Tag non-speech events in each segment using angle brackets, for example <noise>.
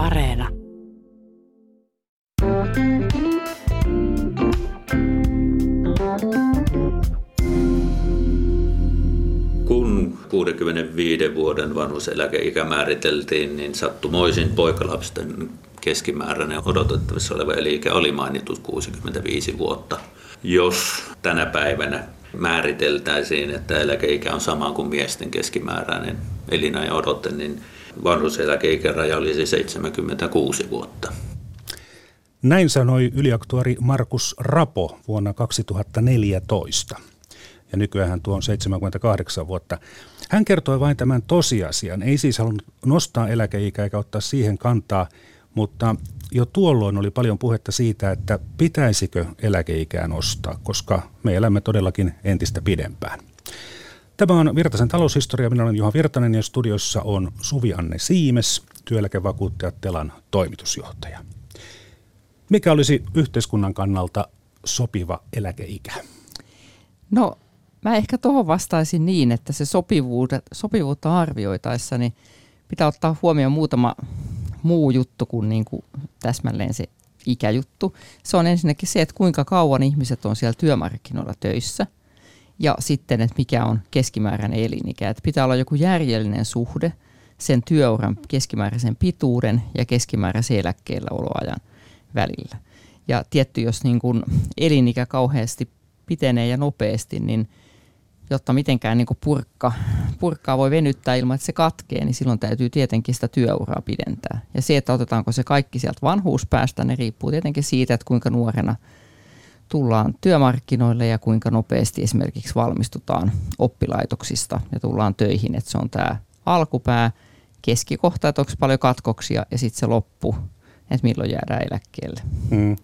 Areena. Kun 65 vuoden vanhuseläkeikä määriteltiin, niin sattumoisin poikalapsten keskimääräinen odotettavissa oleva eliikä oli mainittu 65 vuotta. Jos tänä päivänä määriteltäisiin, että eläkeikä on sama kuin miesten keskimääräinen elinajan odote, niin vanhuseläkeikäraja olisi 76 vuotta. Näin sanoi yliaktuari Markus Rapo vuonna 2014. Ja nykyään tuo on 78 vuotta. Hän kertoi vain tämän tosiasian. Ei siis halunnut nostaa eläkeikää eikä ottaa siihen kantaa, mutta jo tuolloin oli paljon puhetta siitä, että pitäisikö eläkeikää nostaa, koska me elämme todellakin entistä pidempään. Tämä on Virtasen taloushistoria. Minä olen Juha Virtanen ja studiossa on Suvi-Anne Siimes, työeläkevakuuttajat Telan toimitusjohtaja. Mikä olisi yhteiskunnan kannalta sopiva eläkeikä? No mä ehkä tuohon vastaisin niin, että se sopivuutta, sopivuutta arvioitaessa niin pitää ottaa huomioon muutama muu juttu kuin, niin kuin täsmälleen se ikäjuttu. Se on ensinnäkin se, että kuinka kauan ihmiset on siellä työmarkkinoilla töissä ja sitten, että mikä on keskimääräinen elinikä. Että pitää olla joku järjellinen suhde sen työuran keskimääräisen pituuden ja keskimääräisen eläkkeellä oloajan välillä. Ja tietty, jos niin kuin elinikä kauheasti pitenee ja nopeasti, niin – jotta mitenkään niin purkka, purkkaa voi venyttää ilman, että se katkee, niin silloin täytyy tietenkin sitä työuraa pidentää. Ja se, että otetaanko se kaikki sieltä vanhuuspäästä, ne riippuu tietenkin siitä, että kuinka nuorena tullaan työmarkkinoille ja kuinka nopeasti esimerkiksi valmistutaan oppilaitoksista ja tullaan töihin. Että se on tämä alkupää, keskikohta, että onko paljon katkoksia ja sitten se loppu, että milloin jäädään eläkkeelle. Mm.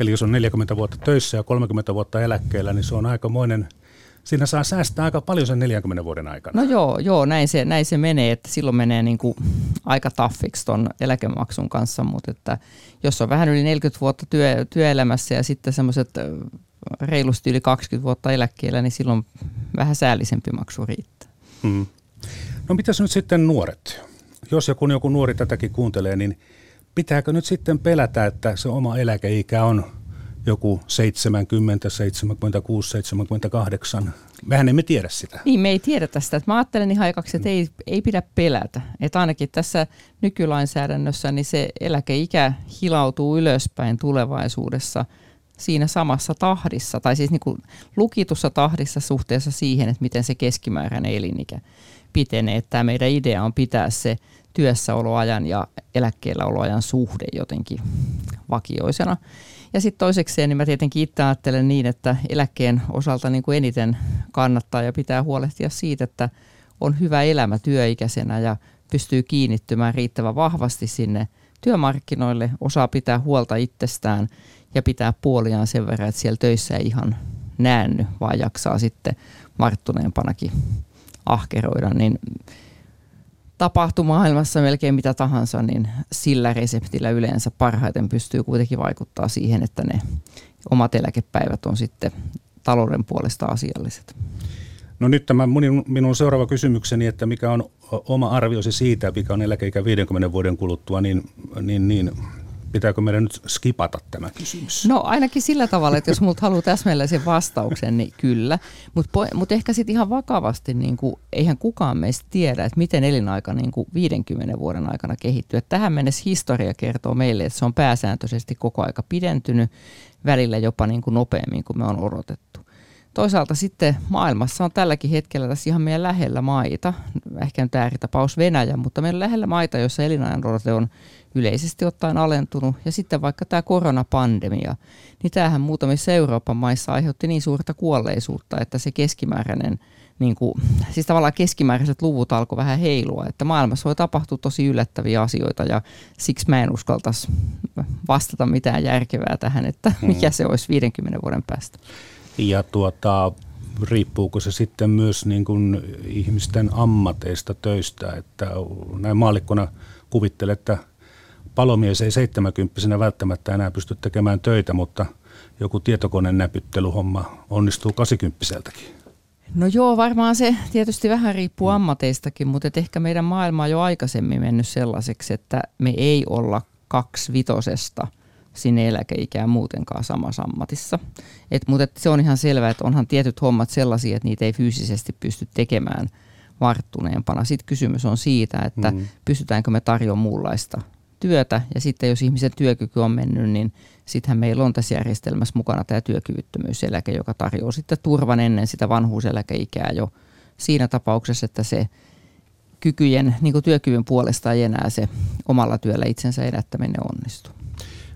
Eli jos on 40 vuotta töissä ja 30 vuotta eläkkeellä, niin se on aikamoinen – siinä saa säästää aika paljon sen 40 vuoden aikana. No joo, joo näin, se, näin se menee, että silloin menee niin kuin aika taffiksi ton eläkemaksun kanssa, mutta että jos on vähän yli 40 vuotta työ, työelämässä ja sitten semmoiset reilusti yli 20 vuotta eläkkeellä, niin silloin vähän säällisempi maksu riittää. Hmm. No mitäs nyt sitten nuoret? Jos ja kun joku nuori tätäkin kuuntelee, niin pitääkö nyt sitten pelätä, että se oma eläkeikä on joku 70, 76, 78. Mehän emme tiedä sitä. Niin, me ei tiedä tästä. Mä ajattelen ihan aikaksi, että ei, ei pidä pelätä. Että ainakin tässä nykylainsäädännössä niin se eläkeikä hilautuu ylöspäin tulevaisuudessa siinä samassa tahdissa, tai siis niin kuin lukitussa tahdissa suhteessa siihen, että miten se keskimääräinen elinikä pitenee. Että tämä meidän idea on pitää se työssäoloajan ja eläkkeelläoloajan suhde jotenkin vakioisena. Ja sitten toisekseen, niin mä tietenkin itse ajattelen niin, että eläkkeen osalta niin kuin eniten kannattaa ja pitää huolehtia siitä, että on hyvä elämä työikäisenä ja pystyy kiinnittymään riittävän vahvasti sinne työmarkkinoille, osaa pitää huolta itsestään ja pitää puoliaan sen verran, että siellä töissä ei ihan näänny, vaan jaksaa sitten marttuneempanakin ahkeroida, niin tapahtumaailmassa melkein mitä tahansa, niin sillä reseptillä yleensä parhaiten pystyy kuitenkin vaikuttaa siihen, että ne omat eläkepäivät on sitten talouden puolesta asialliset. No nyt tämä minun seuraava kysymykseni, että mikä on oma arviosi siitä, mikä on eläkeikä 50 vuoden kuluttua, niin, niin, niin pitääkö meidän nyt skipata tämä kysymys? No ainakin sillä tavalla, että jos multa haluaa täsmällisen vastauksen, niin kyllä. Mutta mut ehkä sitten ihan vakavasti, niin kuin, eihän kukaan meistä tiedä, että miten elinaika niin kuin 50 vuoden aikana kehittyy. Et tähän mennessä historia kertoo meille, että se on pääsääntöisesti koko aika pidentynyt, välillä jopa niin kuin nopeammin kuin me on odotettu. Toisaalta sitten maailmassa on tälläkin hetkellä tässä ihan meidän lähellä maita, ehkä nyt ääritapaus Venäjä, mutta meillä on lähellä maita, joissa elinajan odote on yleisesti ottaen alentunut. Ja sitten vaikka tämä koronapandemia, niin tämähän muutamissa Euroopan maissa aiheutti niin suurta kuolleisuutta, että se keskimääräinen, niin kuin, siis tavallaan keskimääräiset luvut alkoi vähän heilua, että maailmassa voi tapahtua tosi yllättäviä asioita ja siksi mä en uskaltaisi vastata mitään järkevää tähän, että mm. mikä se olisi 50 vuoden päästä. Ja tuota, riippuuko se sitten myös niin kuin ihmisten ammateista, töistä, että näin maallikkona kuvittelen, että palomies ei 70 välttämättä enää pysty tekemään töitä, mutta joku tietokoneen näpyttelyhomma onnistuu 80 No joo, varmaan se tietysti vähän riippuu ammateistakin, mutta ehkä meidän maailma on jo aikaisemmin mennyt sellaiseksi, että me ei olla kaksi vitosesta sinne eläkeikään muutenkaan samassa ammatissa. Et, mutta et se on ihan selvää, että onhan tietyt hommat sellaisia, että niitä ei fyysisesti pysty tekemään varttuneempana. Sitten kysymys on siitä, että mm. pystytäänkö me tarjoamaan muunlaista työtä ja sitten jos ihmisen työkyky on mennyt, niin sittenhän meillä on tässä järjestelmässä mukana tämä työkyvyttömyyseläke, joka tarjoaa sitten turvan ennen sitä vanhuuseläkeikää jo siinä tapauksessa, että se kykyjen, niin kuin työkyvyn puolesta ei enää se omalla työllä itsensä elättäminen onnistu.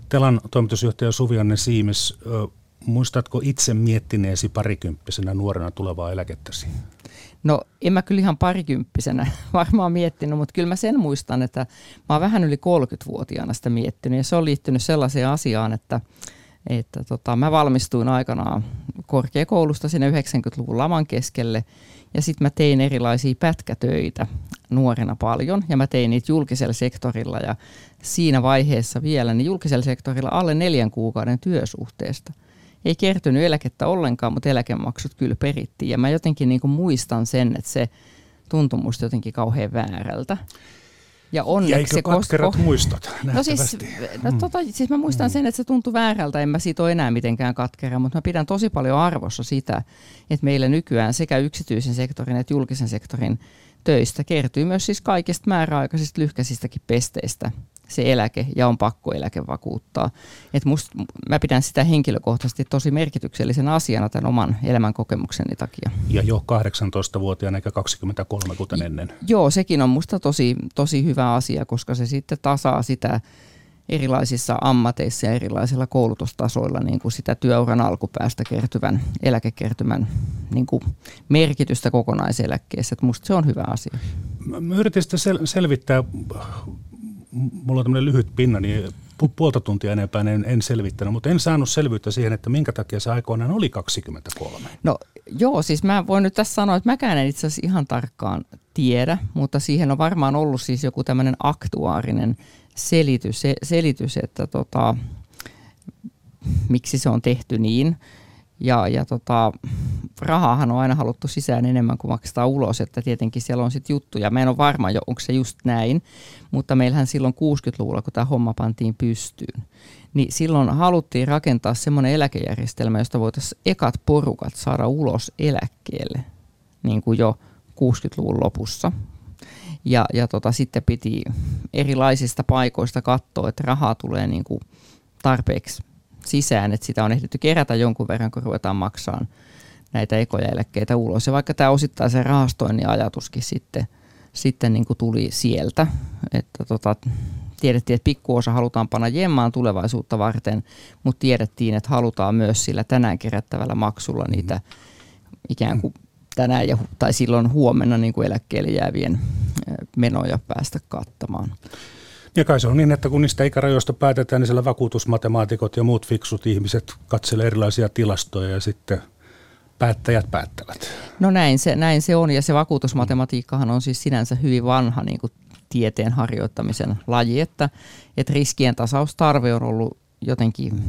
Telan toimitusjohtaja Suvianne Siimes, muistatko itse miettineesi parikymppisenä nuorena tulevaa eläkettäsi? No en mä kyllä ihan parikymppisenä <laughs> varmaan miettinyt, mutta kyllä mä sen muistan, että mä oon vähän yli 30-vuotiaana sitä miettinyt. Ja se on liittynyt sellaiseen asiaan, että, että tota, mä valmistuin aikanaan korkeakoulusta sinne 90-luvun laman keskelle. Ja sitten mä tein erilaisia pätkätöitä nuorena paljon. Ja mä tein niitä julkisella sektorilla ja siinä vaiheessa vielä niin julkisella sektorilla alle neljän kuukauden työsuhteesta – ei kertynyt eläkettä ollenkaan, mutta eläkemaksut kyllä perittiin. Ja mä jotenkin niin kuin muistan sen, että se tuntui musta jotenkin kauhean väärältä. Ja onneksi Jäikö se katkerat kosko... muistot no siis, no mm. tota, siis mä muistan mm. sen, että se tuntui väärältä, en mä siitä ole enää mitenkään katkera, mutta mä pidän tosi paljon arvossa sitä, että meillä nykyään sekä yksityisen sektorin että julkisen sektorin töistä kertyy myös siis kaikista määräaikaisista lyhkäisistäkin pesteistä se eläke ja on pakko eläke vakuuttaa. Et must, mä pidän sitä henkilökohtaisesti tosi merkityksellisen asiana tämän oman elämänkokemukseni takia. Ja jo 18-vuotiaana eikä 23 kuten ennen. Joo, sekin on musta tosi, tosi hyvä asia, koska se sitten tasaa sitä erilaisissa ammateissa ja erilaisilla koulutustasoilla niin kuin sitä työuran alkupäästä kertyvän eläkekertymän niin kuin merkitystä kokonaiseläkkeessä. Että musta se on hyvä asia. Mä yritin sitä sel- selvittää mulla on tämmöinen lyhyt pinna, niin puolta tuntia enempää en, en selvittänyt, mutta en saanut selvyyttä siihen, että minkä takia se aikoinaan oli 23. No joo, siis mä voin nyt tässä sanoa, että mäkään en itse asiassa ihan tarkkaan tiedä, mutta siihen on varmaan ollut siis joku tämmöinen aktuaarinen selitys, selitys että tota, miksi se on tehty niin. Ja, ja tota, rahaahan on aina haluttu sisään enemmän kuin maksetaan ulos, että tietenkin siellä on sitten juttuja. Mä en ole varma jo, onko se just näin, mutta meillähän silloin 60-luvulla, kun tämä homma pantiin pystyyn, niin silloin haluttiin rakentaa semmoinen eläkejärjestelmä, josta voitaisiin ekat porukat saada ulos eläkkeelle, niin kuin jo 60-luvun lopussa. Ja, ja tota, sitten piti erilaisista paikoista katsoa, että rahaa tulee niin kuin tarpeeksi sisään, että sitä on ehditty kerätä jonkun verran, kun ruvetaan maksamaan näitä ekoja eläkkeitä ulos. Ja vaikka tämä osittaisen rahastoinnin ajatuskin sitten, sitten niin kuin tuli sieltä, että tota, tiedettiin, että pikkuosa halutaan panna jemmaan tulevaisuutta varten, mutta tiedettiin, että halutaan myös sillä tänään kerättävällä maksulla niitä mm-hmm. ikään kuin tänään ja, tai silloin huomenna niin kuin eläkkeelle jäävien menoja päästä kattamaan. Ja kai se on niin, että kun niistä ikärajoista päätetään, niin siellä vakuutusmatemaatikot ja muut fiksut ihmiset katselevat erilaisia tilastoja ja sitten päättäjät päättävät. No näin se, näin se on ja se vakuutusmatematiikkahan on siis sinänsä hyvin vanha niin kuin tieteen harjoittamisen laji, että, että riskien tasaustarve on ollut jotenkin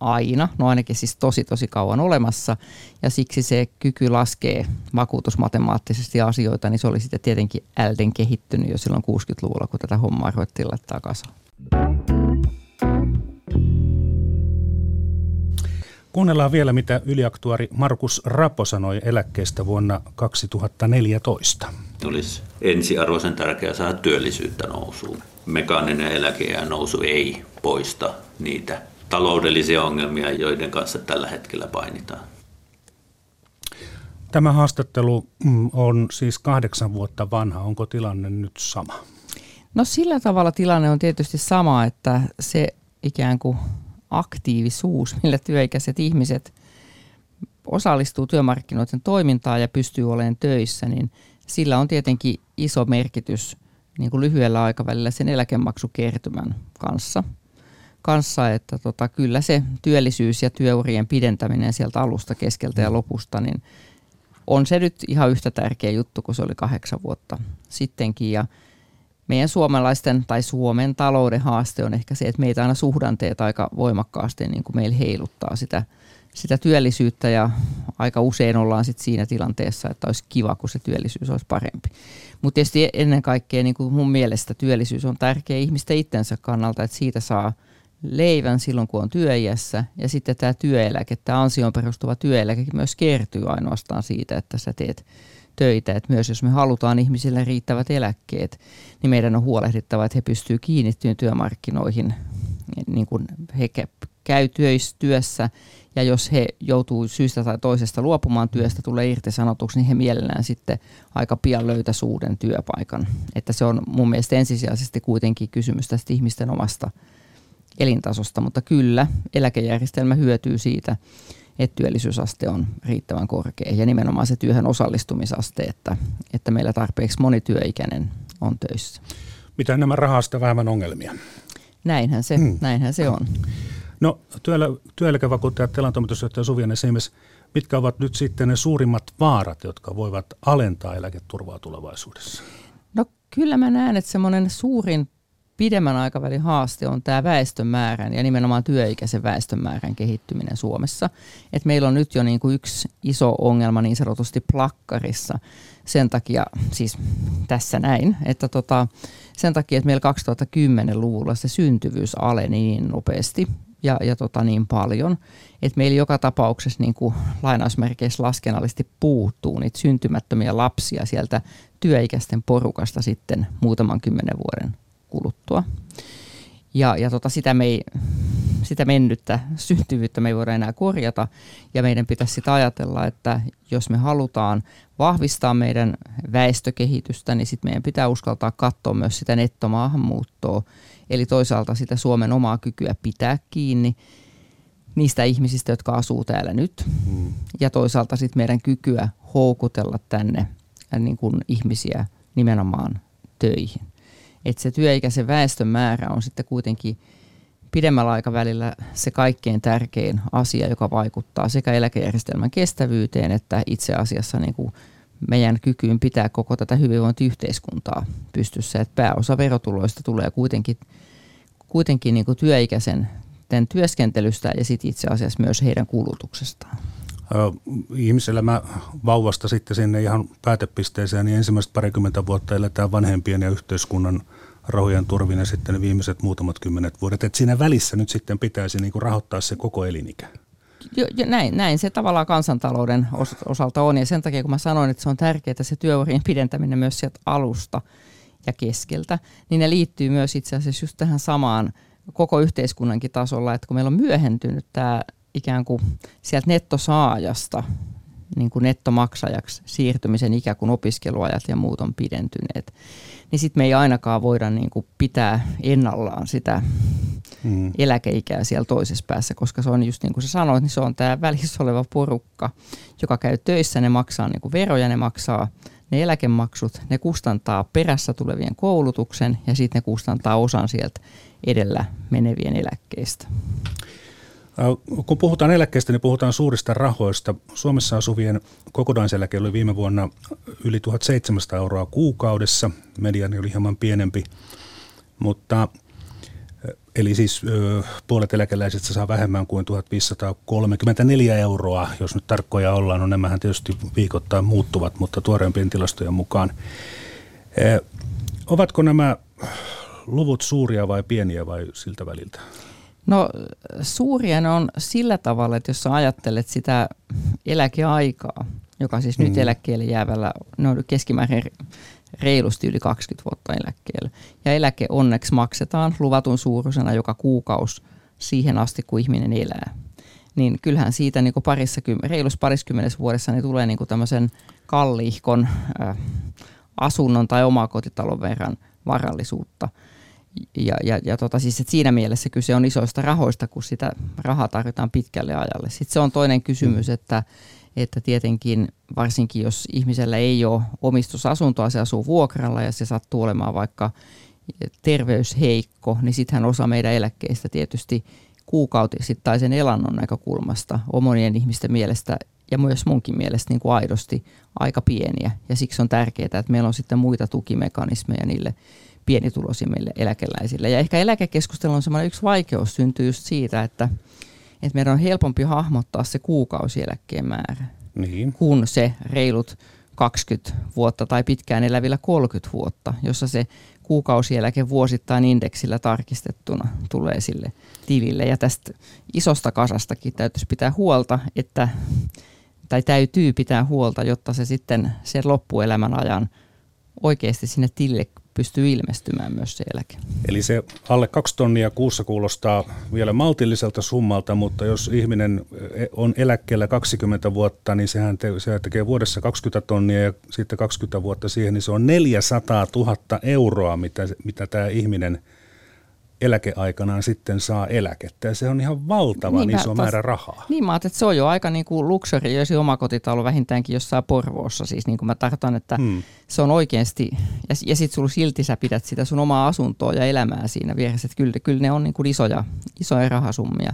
aina, no ainakin siis tosi tosi kauan olemassa ja siksi se kyky laskee vakuutusmatemaattisesti asioita, niin se oli sitten tietenkin älden kehittynyt jo silloin 60-luvulla, kun tätä hommaa ruvettiin laittaa kasaan. Kuunnellaan vielä, mitä yliaktuari Markus Rapo sanoi eläkkeestä vuonna 2014. Olisi ensiarvoisen tärkeää saada työllisyyttä nousuun. Mekaaninen eläkejään nousu ei poista niitä taloudellisia ongelmia, joiden kanssa tällä hetkellä painitaan. Tämä haastattelu mm, on siis kahdeksan vuotta vanha. Onko tilanne nyt sama? No sillä tavalla tilanne on tietysti sama, että se ikään kuin aktiivisuus, millä työikäiset ihmiset osallistuu työmarkkinoiden toimintaan ja pystyy olemaan töissä, niin sillä on tietenkin iso merkitys niin kuin lyhyellä aikavälillä sen eläkemaksukertymän kanssa. kanssa että tota, kyllä se työllisyys ja työurien pidentäminen sieltä alusta, keskeltä ja lopusta, niin on se nyt ihan yhtä tärkeä juttu kuin se oli kahdeksan vuotta sittenkin. Ja meidän suomalaisten tai Suomen talouden haaste on ehkä se, että meitä aina suhdanteet aika voimakkaasti niin kuin meillä heiluttaa sitä, sitä työllisyyttä ja aika usein ollaan sit siinä tilanteessa, että olisi kiva, kun se työllisyys olisi parempi. Mutta tietysti ennen kaikkea niin kuin mun mielestä työllisyys on tärkeä ihmisten itsensä kannalta, että siitä saa leivän silloin, kun on työiässä. Ja sitten tämä työeläke, tämä ansioon perustuva työeläke myös kertyy ainoastaan siitä, että sä teet töitä. Et myös jos me halutaan ihmisille riittävät eläkkeet, niin meidän on huolehdittava, että he pystyvät kiinnittymään työmarkkinoihin, niin kuin he käy työssä ja jos he joutuu syystä tai toisesta luopumaan työstä, tulee irtisanotuksi, niin he mielellään sitten aika pian löytäisi uuden työpaikan. Että se on mun mielestä ensisijaisesti kuitenkin kysymys tästä ihmisten omasta elintasosta, mutta kyllä eläkejärjestelmä hyötyy siitä, että työllisyysaste on riittävän korkea ja nimenomaan se työhön osallistumisaste, että, että meillä tarpeeksi moni työikäinen on töissä. Mitä nämä rahasta vähemmän ongelmia? Näinhän se, hmm. näinhän se on. No työelä, työeläkevakuuttaja Telan toimitusjohtaja Suvianen Siimes, mitkä ovat nyt sitten ne suurimmat vaarat, jotka voivat alentaa eläketurvaa tulevaisuudessa? No kyllä mä näen, että semmoinen suurin pidemmän aikavälin haaste on tämä väestömäärän ja nimenomaan työikäisen väestömäärän kehittyminen Suomessa. Et meillä on nyt jo niin kuin yksi iso ongelma niin sanotusti plakkarissa sen takia, siis tässä näin, että tota, sen takia, että meillä 2010-luvulla se syntyvyys aleni niin nopeasti ja, ja tota niin paljon, että meillä joka tapauksessa niin kuin lainausmerkeissä laskennallisesti puuttuu niitä syntymättömiä lapsia sieltä työikäisten porukasta sitten muutaman kymmenen vuoden kuluttua. Ja, ja tota, sitä, me ei, sitä mennyttä syntyvyyttä me ei voida enää korjata. Ja meidän pitäisi sitä ajatella, että jos me halutaan vahvistaa meidän väestökehitystä, niin sitten meidän pitää uskaltaa katsoa myös sitä nettomaahanmuuttoa. Eli toisaalta sitä Suomen omaa kykyä pitää kiinni niistä ihmisistä, jotka asuu täällä nyt. Mm. Ja toisaalta sitten meidän kykyä houkutella tänne niin kuin ihmisiä nimenomaan töihin että se työikäisen väestön määrä on sitten kuitenkin pidemmällä aikavälillä se kaikkein tärkein asia, joka vaikuttaa sekä eläkejärjestelmän kestävyyteen että itse asiassa niin kuin meidän kykyyn pitää koko tätä hyvinvointiyhteiskuntaa pystyssä. Että pääosa verotuloista tulee kuitenkin, kuitenkin niin kuin työikäisen työskentelystä ja sitten itse asiassa myös heidän kulutuksestaan ihmiselämä vauvasta sitten sinne ihan päätepisteeseen, niin ensimmäiset parikymmentä vuotta eletään vanhempien ja yhteiskunnan rahojen turvin ja sitten ne viimeiset muutamat kymmenet vuodet. Et siinä välissä nyt sitten pitäisi niinku rahoittaa se koko elinikä. Jo, jo, näin, näin se tavallaan kansantalouden os, osalta on ja sen takia kun mä sanoin, että se on tärkeää se työurien pidentäminen myös sieltä alusta ja keskeltä, niin ne liittyy myös itse asiassa just tähän samaan koko yhteiskunnankin tasolla, että kun meillä on myöhentynyt tämä ikään kuin sieltä nettosaajasta niin kuin nettomaksajaksi siirtymisen ikä, kun opiskeluajat ja muut on pidentyneet, niin sitten me ei ainakaan voida niin kuin pitää ennallaan sitä mm. eläkeikää siellä toisessa päässä, koska se on just niin kuin sä sanoit, niin se on tämä välissä oleva porukka, joka käy töissä, ne maksaa niin kuin veroja, ne maksaa ne eläkemaksut, ne kustantaa perässä tulevien koulutuksen ja sitten ne kustantaa osan sieltä edellä menevien eläkkeistä. Kun puhutaan eläkkeestä, niin puhutaan suurista rahoista. Suomessa asuvien kokonaiseläke oli viime vuonna yli 1700 euroa kuukaudessa. Mediani oli hieman pienempi, mutta eli siis puolet eläkeläisistä saa vähemmän kuin 1534 euroa, jos nyt tarkkoja ollaan. No nämähän tietysti viikoittain muuttuvat, mutta tuoreempien tilastojen mukaan. Ovatko nämä luvut suuria vai pieniä vai siltä väliltä? No suuria ne on sillä tavalla, että jos sä ajattelet sitä eläkeaikaa, joka siis mm. nyt eläkkeelle jäävällä, no keskimäärin reilusti yli 20 vuotta eläkkeelle. Ja eläke onneksi maksetaan luvatun suuruisena joka kuukausi siihen asti, kun ihminen elää. Niin kyllähän siitä niin parissa, reilus pariskymmenessä vuodessa niin tulee niin tämmöisen kalliihkon äh, asunnon tai omakotitalon verran varallisuutta – ja, ja, ja tota, siis, että siinä mielessä kyse on isoista rahoista, kun sitä rahaa tarvitaan pitkälle ajalle. Sitten se on toinen kysymys, mm. että, että tietenkin varsinkin jos ihmisellä ei ole omistusasuntoa, se asuu vuokralla ja se sattuu olemaan vaikka terveysheikko, niin sittenhän osa meidän eläkkeistä tietysti kuukautisittaisen elannon näkökulmasta on monien ihmisten mielestä ja myös munkin mielestä niin kuin aidosti aika pieniä. Ja siksi on tärkeää, että meillä on sitten muita tukimekanismeja niille pienituloisimmille eläkeläisille. Ja ehkä eläkekeskustelu on semmoinen yksi vaikeus syntyy just siitä, että, että meidän on helpompi hahmottaa se kuukausieläkkeen määrä Niin. kuin se reilut 20 vuotta tai pitkään elävillä 30 vuotta, jossa se kuukausieläke vuosittain indeksillä tarkistettuna tulee sille tilille. Ja tästä isosta kasastakin täytyisi pitää huolta, että, tai täytyy pitää huolta, jotta se sitten sen loppuelämän ajan oikeasti sinne tilille pystyy ilmestymään myös se eläke. Eli se alle kaksi tonnia kuussa kuulostaa vielä maltilliselta summalta, mutta jos ihminen eh, on eläkkeellä 20 vuotta, niin sehän, te, sehän tekee vuodessa 20 tonnia ja sitten 20 vuotta siihen, niin se on 400 000 euroa, mitä, mitä tämä ihminen eläkeaikanaan sitten saa eläkettä. Ja se on ihan valtavan Niinpä, iso taas- määrä rahaa. Niin mä että se on jo aika niin kuin luksuriöisi omakotitalo vähintäänkin jossain Porvoossa. Siis niin kuin mä tarkoitan, että Hmm. se on oikeasti, ja, ja sitten sulla silti sä pidät sitä sun omaa asuntoa ja elämää siinä vieressä. Että kyllä, kyllä ne on niin kuin isoja, isoja rahasummia.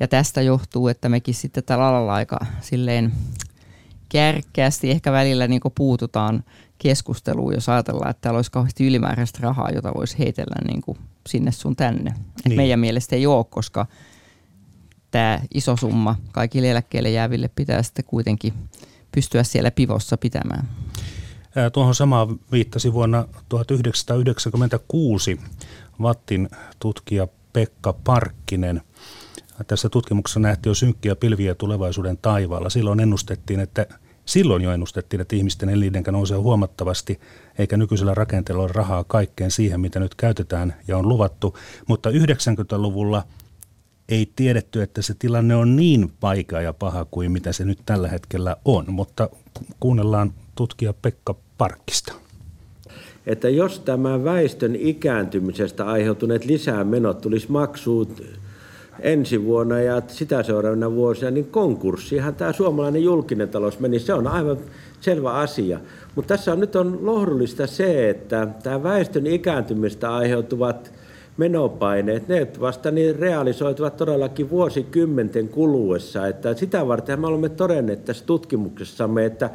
Ja tästä johtuu, että mekin sitten tällä alalla aika silleen kärkkäästi ehkä välillä niin kuin puututaan keskusteluun, jos ajatellaan, että täällä olisi kauheasti ylimääräistä rahaa, jota voisi heitellä niin kuin sinne sun tänne. Et Niin. Meidän mielestä ei ole, koska tämä iso summa kaikille eläkkeelle jääville pitää sitten kuitenkin pystyä siellä pivossa pitämään. Ää, Tuohon samaan viittasi vuonna 1996 Vattin tutkija Pekka Parkkinen. Tässä tutkimuksessa nähtiin jo synkkiä pilviä tulevaisuuden taivaalla. Silloin ennustettiin, että silloin jo ennustettiin, että ihmisten elindenkä nousee huomattavasti, eikä nykyisellä rakenteella ole rahaa kaikkeen siihen, mitä nyt käytetään ja on luvattu. Mutta 90-luvulla ei tiedetty, että se tilanne on niin vaikea ja paha kuin mitä se nyt tällä hetkellä on, mutta kuunnellaan tutkija Pekka Parkkista. että jos tämä väestön ikääntymisestä aiheutuneet lisämenot tulisi maksuun ensi vuonna ja sitä seuraavana vuosina, niin konkurssihan tämä suomalainen julkinen talous meni. Se on aivan selvä asia. Mutta tässä on nyt on lohdullista se, että tämä väestön ikääntymistä aiheutuvat menopaineet, ne vasta niin realisoituvat todellakin vuosikymmenten kuluessa. Että sitä varten me olemme todenneet tässä tutkimuksessamme, että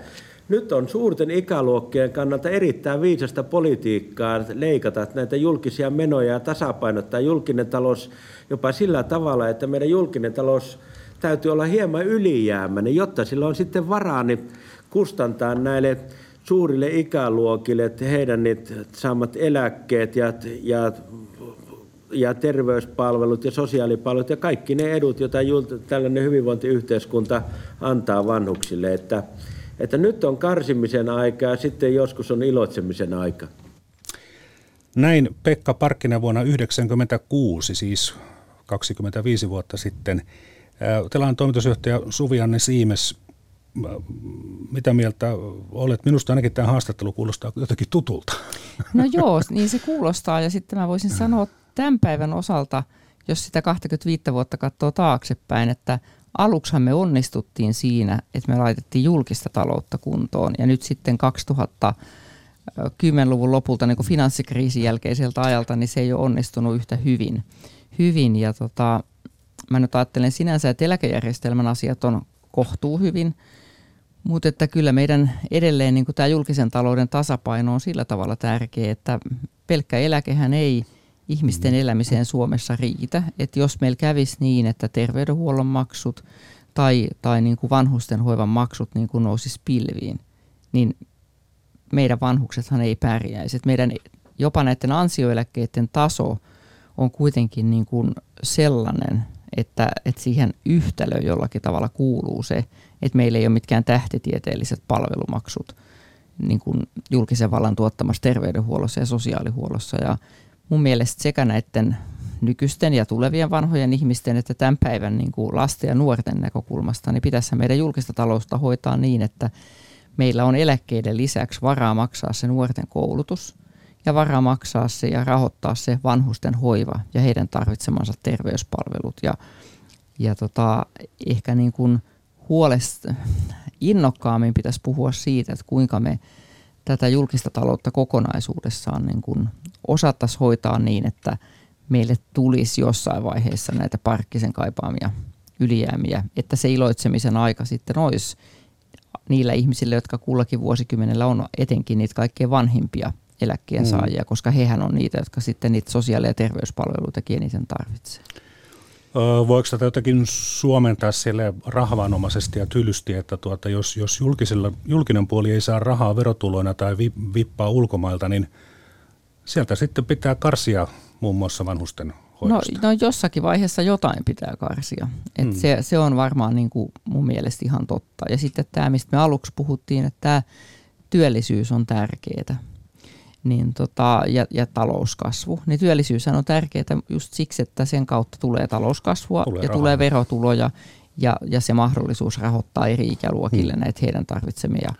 nyt on suurten ikäluokkien kannalta erittäin viisasta politiikkaa leikata näitä julkisia menoja ja tasapainottaa julkinen talous jopa sillä tavalla, että meidän julkinen talous täytyy olla hieman ylijäämäinen, jotta sillä on sitten varaa niin kustantaa näille suurille ikäluokille että heidän saamat eläkkeet ja, ja ja terveyspalvelut ja sosiaalipalvelut ja kaikki ne edut, joita tällainen hyvinvointiyhteiskunta antaa vanhuksille. Että, että nyt on karsimisen aika ja sitten joskus on iloitsemisen aika. Näin Pekka Parkkinen vuonna 1996, siis 25 vuotta sitten. Telan toimitusjohtaja Suvianne Siimes, mitä mieltä olet? Minusta ainakin tämä haastattelu kuulostaa jotenkin tutulta. No joo, niin se kuulostaa ja sitten mä voisin sanoa tämän päivän osalta, jos sitä 25 vuotta katsoo taaksepäin, että aluksihan me onnistuttiin siinä, että me laitettiin julkista taloutta kuntoon. Ja nyt sitten 2010-luvun lopulta niin finanssikriisin jälkeiseltä ajalta, niin se ei ole onnistunut yhtä hyvin. hyvin. Ja tota, mä nyt ajattelen sinänsä, että eläkejärjestelmän asiat on kohtuu hyvin, mutta että kyllä meidän edelleen niin tämä julkisen talouden tasapaino on sillä tavalla tärkeä, että pelkkä eläkehän ei ihmisten elämiseen Suomessa riitä. Että jos meillä kävisi niin, että terveydenhuollon maksut tai, tai niin kuin vanhusten hoivan maksut niin kuin nousisi pilviin, niin meidän vanhuksethan ei pärjäisi. Et meidän jopa näiden ansioeläkkeiden taso on kuitenkin niin kuin sellainen, että, että siihen yhtälöön jollakin tavalla kuuluu se, että meillä ei ole mitkään tähtitieteelliset palvelumaksut niin kuin julkisen vallan tuottamassa terveydenhuollossa ja sosiaalihuollossa. Ja mun mielestä sekä näiden nykyisten ja tulevien vanhojen ihmisten että tämän päivän niin kuin lasten ja nuorten näkökulmasta, niin pitäisi meidän julkista talousta hoitaa niin, että meillä on eläkkeiden lisäksi varaa maksaa se nuorten koulutus ja varaa maksaa se ja rahoittaa se vanhusten hoiva ja heidän tarvitsemansa terveyspalvelut. Ja, ja tota, ehkä niin kuin huolest, innokkaammin pitäisi puhua siitä, että kuinka me tätä julkista taloutta kokonaisuudessaan niin kuin osattaisiin hoitaa niin, että meille tulisi jossain vaiheessa näitä parkkisen kaipaamia ylijäämiä, että se iloitsemisen aika sitten olisi niillä ihmisillä, jotka kullakin vuosikymmenellä on etenkin niitä kaikkein vanhimpia eläkkeensaajia, mm. koska hehän on niitä, jotka sitten niitä sosiaali- ja terveyspalveluitakin eniten tarvitsevat. Voiko tätä jotenkin suomentaa sille rahvanomaisesti ja tylysti, että tuota, jos, jos julkisella, julkinen puoli ei saa rahaa verotuloina tai vippaa ulkomailta, niin sieltä sitten pitää karsia muun muassa vanhusten No, no jossakin vaiheessa jotain pitää karsia. Et hmm. se, se on varmaan niin kuin mun mielestä ihan totta. Ja sitten tämä, mistä me aluksi puhuttiin, että tämä työllisyys on tärkeää niin tota, ja, ja talouskasvu. Niin työllisyys on tärkeää just siksi, että sen kautta tulee talouskasvua tulee ja rahaa. tulee verotuloja ja, ja se mahdollisuus rahoittaa eri ikäluokille hmm. näitä heidän tarvitsemia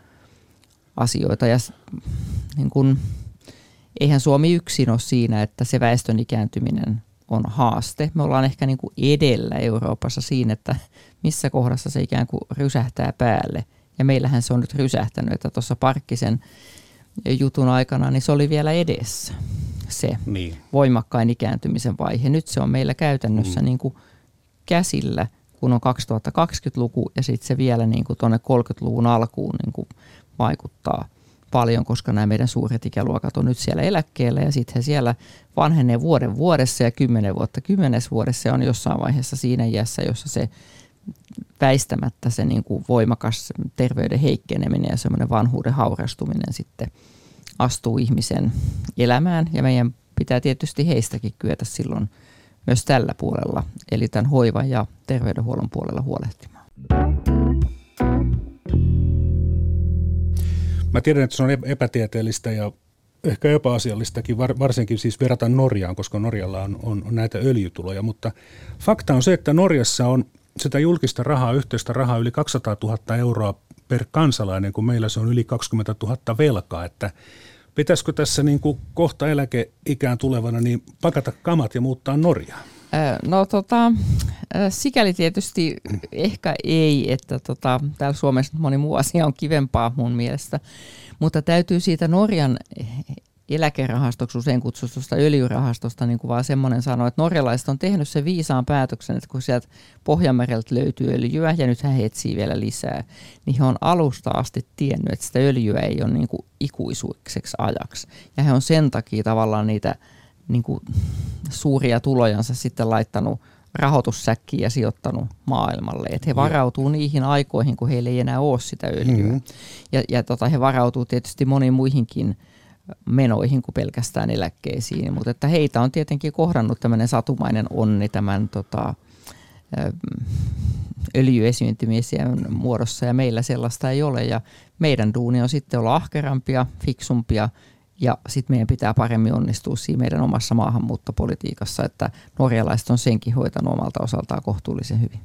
asioita. Ja niin kun, eihän Suomi yksin ole siinä, että se väestön ikääntyminen on haaste. Me ollaan ehkä niin kuin edellä Euroopassa siinä, että missä kohdassa se ikään kuin rysähtää päälle. Ja meillähän se on nyt rysähtänyt, että tuossa Parkkisen jutun aikana, niin se oli vielä edessä se niin. voimakkain ikääntymisen vaihe. Nyt se on meillä käytännössä mm. niin kuin käsillä, kun on 2020-luku ja sitten se vielä niin kuin tuonne 30-luvun alkuun niin kuin vaikuttaa paljon, koska nämä meidän suuret ikäluokat on nyt siellä eläkkeellä ja sitten he siellä vanhenee vuoden vuodessa ja kymmenen vuotta kymmenes vuodessa ja on jossain vaiheessa siinä iässä, jossa se väistämättä se niin kuin voimakas terveyden heikkeneminen ja semmoinen vanhuuden haurastuminen sitten astuu ihmisen elämään ja meidän pitää tietysti heistäkin kyetä silloin myös tällä puolella, eli tämän hoivan ja terveydenhuollon puolella huolehtimaan. Mä tiedän, että se on epätieteellistä ja ehkä epäasiallistakin, varsinkin siis verrata Norjaan, koska Norjalla on, on, näitä öljytuloja, mutta fakta on se, että Norjassa on sitä julkista rahaa, yhteistä rahaa yli 200 000 euroa per kansalainen, kun meillä se on yli 20 000 velkaa, että pitäisikö tässä niin kuin kohta eläkeikään tulevana niin pakata kamat ja muuttaa Norjaan? No tota, sikäli tietysti ehkä ei, että tota, täällä Suomessa moni muu asia on kivempaa mun mielestä, mutta täytyy siitä Norjan eläkerahastoksi usein kutsutusta öljyrahastosta niin kuin vaan semmoinen sanoa, että norjalaiset on tehnyt sen viisaan päätöksen, että kun sieltä Pohjanmereltä löytyy öljyä ja nyt hän etsii vielä lisää, niin he on alusta asti tiennyt, että sitä öljyä ei ole niin kuin ikuisuukseksi ajaksi. Ja he on sen takia tavallaan niitä niin kuin suuria tulojansa sitten laittanut rahoitussäkkiin ja sijoittanut maailmalle. Että he varautuu niihin aikoihin, kun heillä ei enää ole sitä öljyä. Mm-hmm. Ja, ja tota, he varautuu tietysti moniin muihinkin menoihin kuin pelkästään eläkkeisiin. Mutta että heitä on tietenkin kohdannut tämmöinen satumainen onni tämän tota, öljyesiintymisen muodossa ja meillä sellaista ei ole. Ja meidän duuni on sitten olla ahkerampia, fiksumpia ja sitten meidän pitää paremmin onnistua siinä meidän omassa maahanmuuttopolitiikassa, että norjalaiset on senkin hoitanut omalta osaltaan kohtuullisen hyvin.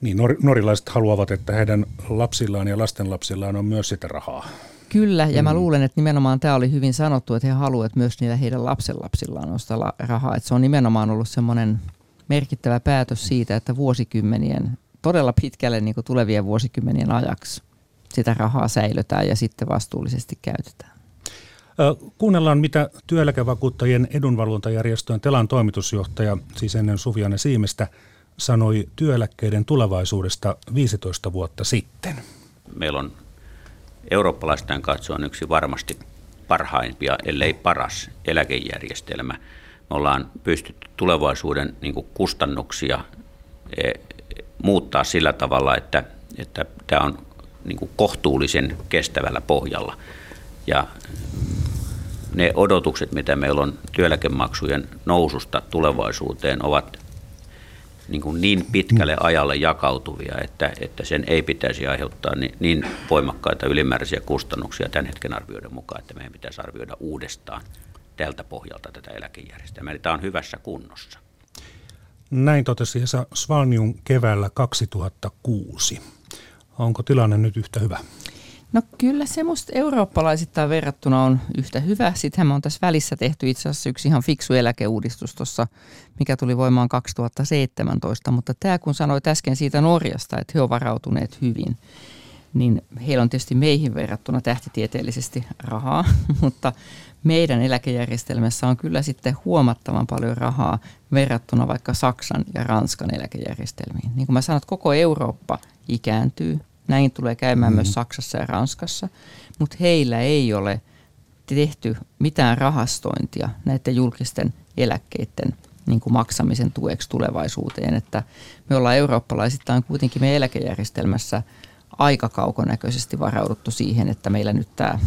Niin, nor- norjalaiset haluavat, että heidän lapsillaan ja lastenlapsillaan on myös sitä rahaa. Kyllä, ja mm. mä luulen, että nimenomaan tämä oli hyvin sanottu, että he haluavat että myös niillä heidän lapsenlapsillaan on sitä rahaa. Että se on nimenomaan ollut semmoinen merkittävä päätös siitä, että vuosikymmenien, todella pitkälle niin kuin tulevien vuosikymmenien ajaksi sitä rahaa säilytään ja sitten vastuullisesti käytetään. Kuunnellaan, mitä työeläkevakuuttajien edunvalvontajärjestöön Telan toimitusjohtaja, siis ennen Suvianne Siimestä, sanoi työeläkkeiden tulevaisuudesta 15 vuotta sitten. Meillä on eurooppalaisten katsoen yksi varmasti parhaimpia, ellei paras eläkejärjestelmä. Me ollaan pystytty tulevaisuuden niin kustannuksia e, muuttaa sillä tavalla, että, että tämä on niin kohtuullisen kestävällä pohjalla. Ja ne odotukset, mitä meillä on työeläkemaksujen noususta tulevaisuuteen, ovat niin, kuin niin pitkälle ajalle jakautuvia, että, että sen ei pitäisi aiheuttaa niin, niin voimakkaita ylimääräisiä kustannuksia tämän hetken arvioiden mukaan, että meidän pitäisi arvioida uudestaan tältä pohjalta tätä eläkejärjestelmää. Eli tämä on hyvässä kunnossa. Näin totesi Esa Svalniun keväällä 2006. Onko tilanne nyt yhtä hyvä? No kyllä se musta eurooppalaisittain verrattuna on yhtä hyvä. Sittenhän on tässä välissä tehty itse asiassa yksi ihan fiksu eläkeuudistus tuossa, mikä tuli voimaan 2017. Mutta tämä kun sanoit äsken siitä Norjasta, että he ovat varautuneet hyvin, niin heillä on tietysti meihin verrattuna tähtitieteellisesti rahaa, <laughs> mutta meidän eläkejärjestelmässä on kyllä sitten huomattavan paljon rahaa verrattuna vaikka Saksan ja Ranskan eläkejärjestelmiin. Niin kuin mä sanon, että koko Eurooppa ikääntyy, näin tulee käymään mm. myös Saksassa ja Ranskassa, mutta heillä ei ole tehty mitään rahastointia näiden julkisten eläkkeiden niin kuin maksamisen tueksi tulevaisuuteen. Että me ollaan eurooppalaisittain kuitenkin me eläkejärjestelmässä aika kaukonäköisesti varauduttu siihen, että meillä nyt tämä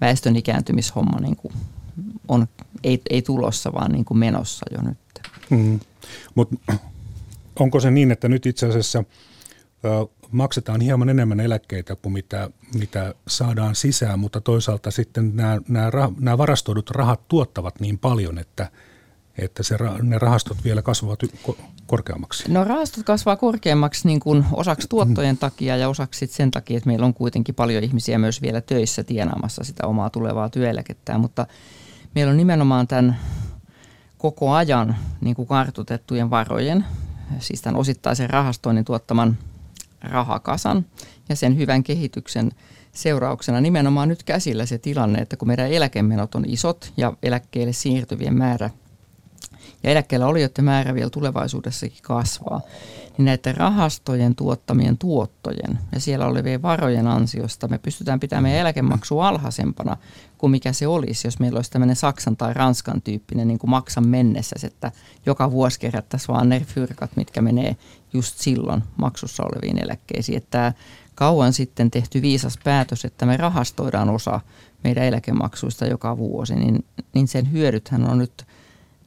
väestön ikääntymishomma niin kuin on, ei, ei tulossa, vaan niin kuin menossa jo nyt. Mm. Mutta onko se niin, että nyt itse asiassa maksetaan hieman enemmän eläkkeitä kuin mitä, mitä saadaan sisään, mutta toisaalta sitten nämä, nämä, nämä varastoidut rahat tuottavat niin paljon, että, että se, ne rahastot vielä kasvavat korkeammaksi? No rahastot kasvaa korkeammaksi niin kuin osaksi tuottojen takia ja osaksi sen takia, että meillä on kuitenkin paljon ihmisiä myös vielä töissä tienaamassa sitä omaa tulevaa työeläkettään, mutta meillä on nimenomaan tämän koko ajan niin kuin kartutettujen varojen, siis tämän osittaisen rahastoinnin tuottaman rahakasan ja sen hyvän kehityksen seurauksena nimenomaan nyt käsillä se tilanne, että kun meidän eläkemenot on isot ja eläkkeelle siirtyvien määrä ja eläkkeellä olijoiden määrä vielä tulevaisuudessakin kasvaa, niin näiden rahastojen tuottamien tuottojen ja siellä olevien varojen ansiosta me pystytään pitämään eläkemaksua alhaisempana kuin mikä se olisi, jos meillä olisi tämmöinen Saksan tai Ranskan tyyppinen niin kuin maksan mennessä, että joka vuosi kerättäisiin vaan ne fyrkat, mitkä menee just silloin maksussa oleviin eläkkeisiin. Että tämä kauan sitten tehty viisas päätös, että me rahastoidaan osa meidän eläkemaksuista joka vuosi, niin, niin sen hyödythän on nyt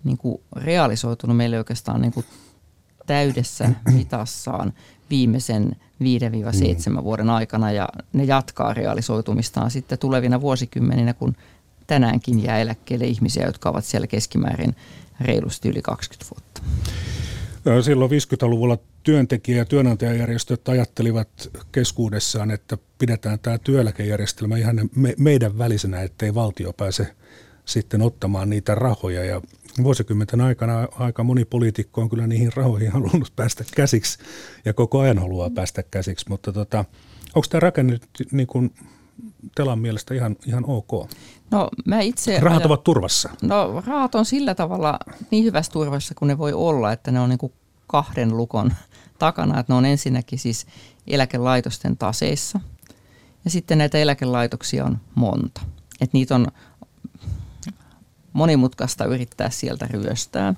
niin kuin realisoitunut meille oikeastaan niin kuin täydessä mitassaan viimeisen 5-7 mm. vuoden aikana ja ne jatkaa realisoitumistaan sitten tulevina vuosikymmeninä, kun tänäänkin jää eläkkeelle ihmisiä, jotka ovat siellä keskimäärin reilusti yli 20 vuotta. Silloin 50-luvulla työntekijä- ja työnantajajärjestöt ajattelivat keskuudessaan, että pidetään tämä työeläkejärjestelmä ihan me, meidän välisenä, ettei valtio pääse sitten ottamaan niitä rahoja. Ja vuosikymmenten aikana aika moni poliitikko on kyllä niihin rahoihin halunnut päästä käsiksi ja koko ajan haluaa päästä käsiksi, mutta tota, onko tämä rakenne niin Telan mielestä ihan, ihan ok? No mä itse... Rahat ovat turvassa. No rahat on sillä tavalla niin hyvässä turvassa kuin ne voi olla, että ne on niin kuin kahden lukon takana, että ne on ensinnäkin siis eläkelaitosten taseissa ja sitten näitä eläkelaitoksia on monta. Että niitä on monimutkaista yrittää sieltä ryöstää.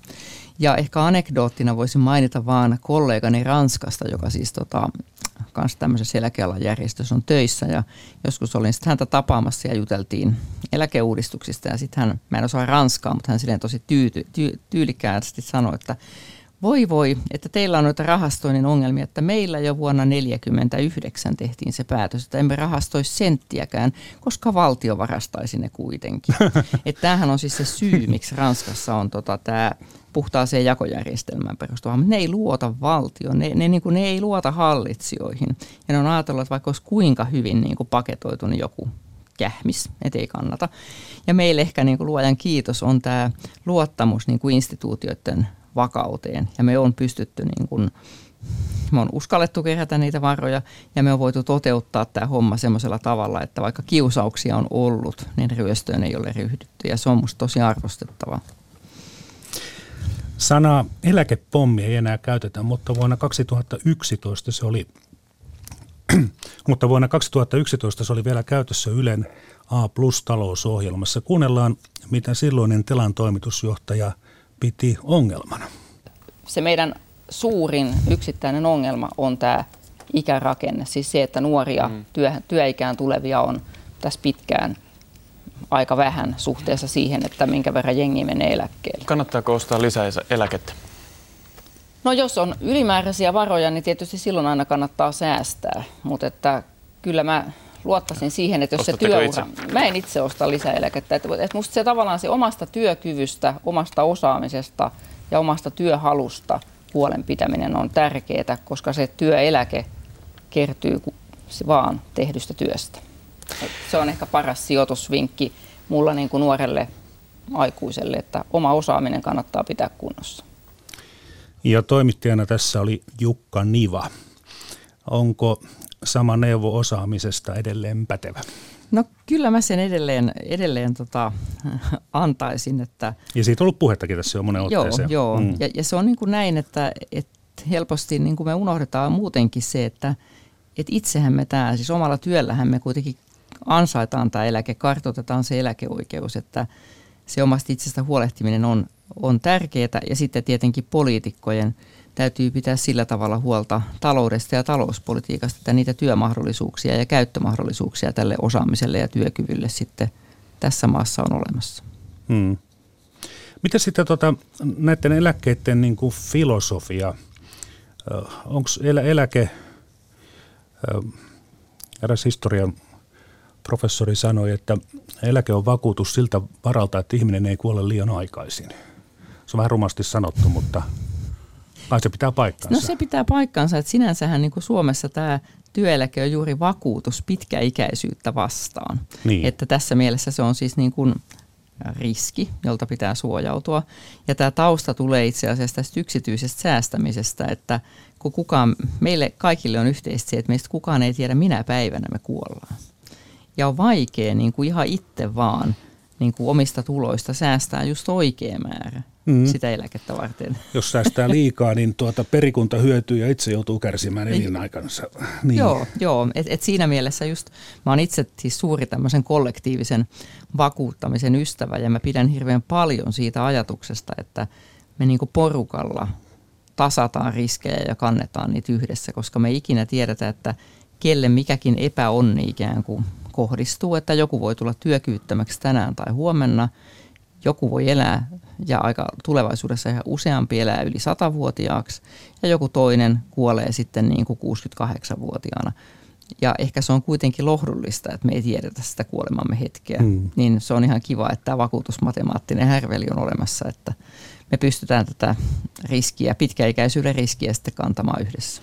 Ja ehkä anekdoottina voisin mainita vaan kollegani Ranskasta, joka siis tota, kanssa tämmöisessä eläkealan järjestössä on töissä. Ja joskus olin sitten häntä tapaamassa ja juteltiin eläkeuudistuksista. Ja sitten hän, mä en osaa ranskaa, mutta hän silleen tosi tyyty, ty, tyylikkäästi sanoi, että voi voi, että teillä on noita rahastoinnin ongelmia, että meillä jo vuonna 1949 tehtiin se päätös, että emme rahastoisi senttiäkään, koska valtio varastaisi ne kuitenkin. <laughs> että tämähän on siis se syy, miksi Ranskassa on tota, tämä puhtaaseen jakojärjestelmään perustuva, mutta ne ei luota valtioon, ne, ne, niin kuin, ne ei luota hallitsijoihin. Ja ne on ajatellut, että vaikka olisi kuinka hyvin niin kuin paketoitu niin joku kähmis, ettei kannata. Ja meille ehkä niin kuin luojan kiitos on tämä luottamus niin kuin instituutioiden vakauteen. Ja me on pystytty niin kuin, me on uskallettu kerätä niitä varoja ja me on voitu toteuttaa tämä homma semmoisella tavalla, että vaikka kiusauksia on ollut, niin ryöstöön ei ole ryhdytty ja se on musta tosi arvostettavaa. Sana eläkepommi ei enää käytetä, mutta vuonna 2011 se oli, <clears throat> mutta vuonna 2011 se oli vielä käytössä Ylen A plus talousohjelmassa. Kuunnellaan, mitä silloinen Telan toimitusjohtaja piti ongelmana. Se meidän suurin yksittäinen ongelma on tämä ikärakenne, siis se, että nuoria mm. työ, työikään tulevia on tässä pitkään – aika vähän suhteessa siihen, että minkä verran jengi menee eläkkeelle. Kannattaako ostaa lisää eläkettä? No jos on ylimääräisiä varoja, niin tietysti silloin aina kannattaa säästää, mutta että kyllä mä luottaisin siihen, että jos Ostatteko se työura... Itse? Mä en itse osta lisäeläkettä. Että, että musta se tavallaan se omasta työkyvystä, omasta osaamisesta ja omasta työhalusta huolen pitäminen on tärkeää, koska se työeläke kertyy vaan tehdystä työstä. Se on ehkä paras sijoitusvinkki mulla niin kuin nuorelle aikuiselle, että oma osaaminen kannattaa pitää kunnossa. Ja toimittajana tässä oli Jukka Niva. Onko sama neuvo osaamisesta edelleen pätevä? No kyllä mä sen edelleen, edelleen tota, <laughs> antaisin. Että, ja siitä on ollut puhettakin tässä jo monen otteeseen. Joo, joo. Mm. Ja, ja se on niin kuin näin, että, että helposti niin kuin me unohdetaan muutenkin se, että, että itsehän me tämä, siis omalla työllähän me kuitenkin ansaitaan tämä eläke, kartoitetaan se eläkeoikeus, että se omasta itsestä huolehtiminen on on tärkeää ja sitten tietenkin poliitikkojen täytyy pitää sillä tavalla huolta taloudesta ja talouspolitiikasta, että niitä työmahdollisuuksia ja käyttömahdollisuuksia tälle osaamiselle ja työkyvylle sitten tässä maassa on olemassa. Hmm. Miten sitten tota, näiden eläkkeiden niin kuin filosofia, onko elä, eläke, eräs historian professori sanoi, että eläke on vakuutus siltä varalta, että ihminen ei kuole liian aikaisin. Se on vähän rumasti sanottu, mutta ai se pitää paikkansa. No se pitää paikkansa, että sinänsähän niin kuin Suomessa tämä työeläke on juuri vakuutus pitkäikäisyyttä vastaan. Niin. Että tässä mielessä se on siis niin kuin riski, jolta pitää suojautua. Ja tämä tausta tulee itse asiassa tästä yksityisestä säästämisestä, että kun kukaan, meille kaikille on yhteistä se, että meistä kukaan ei tiedä minä päivänä me kuollaan. Ja on vaikea niin kuin ihan itse vaan niin kuin omista tuloista säästää just oikea määrä mm. sitä eläkettä varten. Jos säästää liikaa, niin tuota perikunta hyötyy ja itse joutuu kärsimään elinaikansa. Niin. Joo, joo. Et, et siinä mielessä just, mä oon itse siis suuri tämmöisen kollektiivisen vakuuttamisen ystävä ja mä pidän hirveän paljon siitä ajatuksesta, että me niinku porukalla tasataan riskejä ja kannetaan niitä yhdessä, koska me ikinä tiedetä, että kelle mikäkin epäonni ikään kuin kohdistuu, että joku voi tulla työkyvyttömäksi tänään tai huomenna, joku voi elää ja aika tulevaisuudessa ihan useampi elää yli 100-vuotiaaksi ja joku toinen kuolee sitten niin kuin 68-vuotiaana. Ja ehkä se on kuitenkin lohdullista, että me ei tiedetä sitä kuolemamme hetkeä. Hmm. Niin se on ihan kiva, että tämä vakuutusmatemaattinen härveli on olemassa, että me pystytään tätä riskiä, pitkäikäisyyden riskiä sitten kantamaan yhdessä.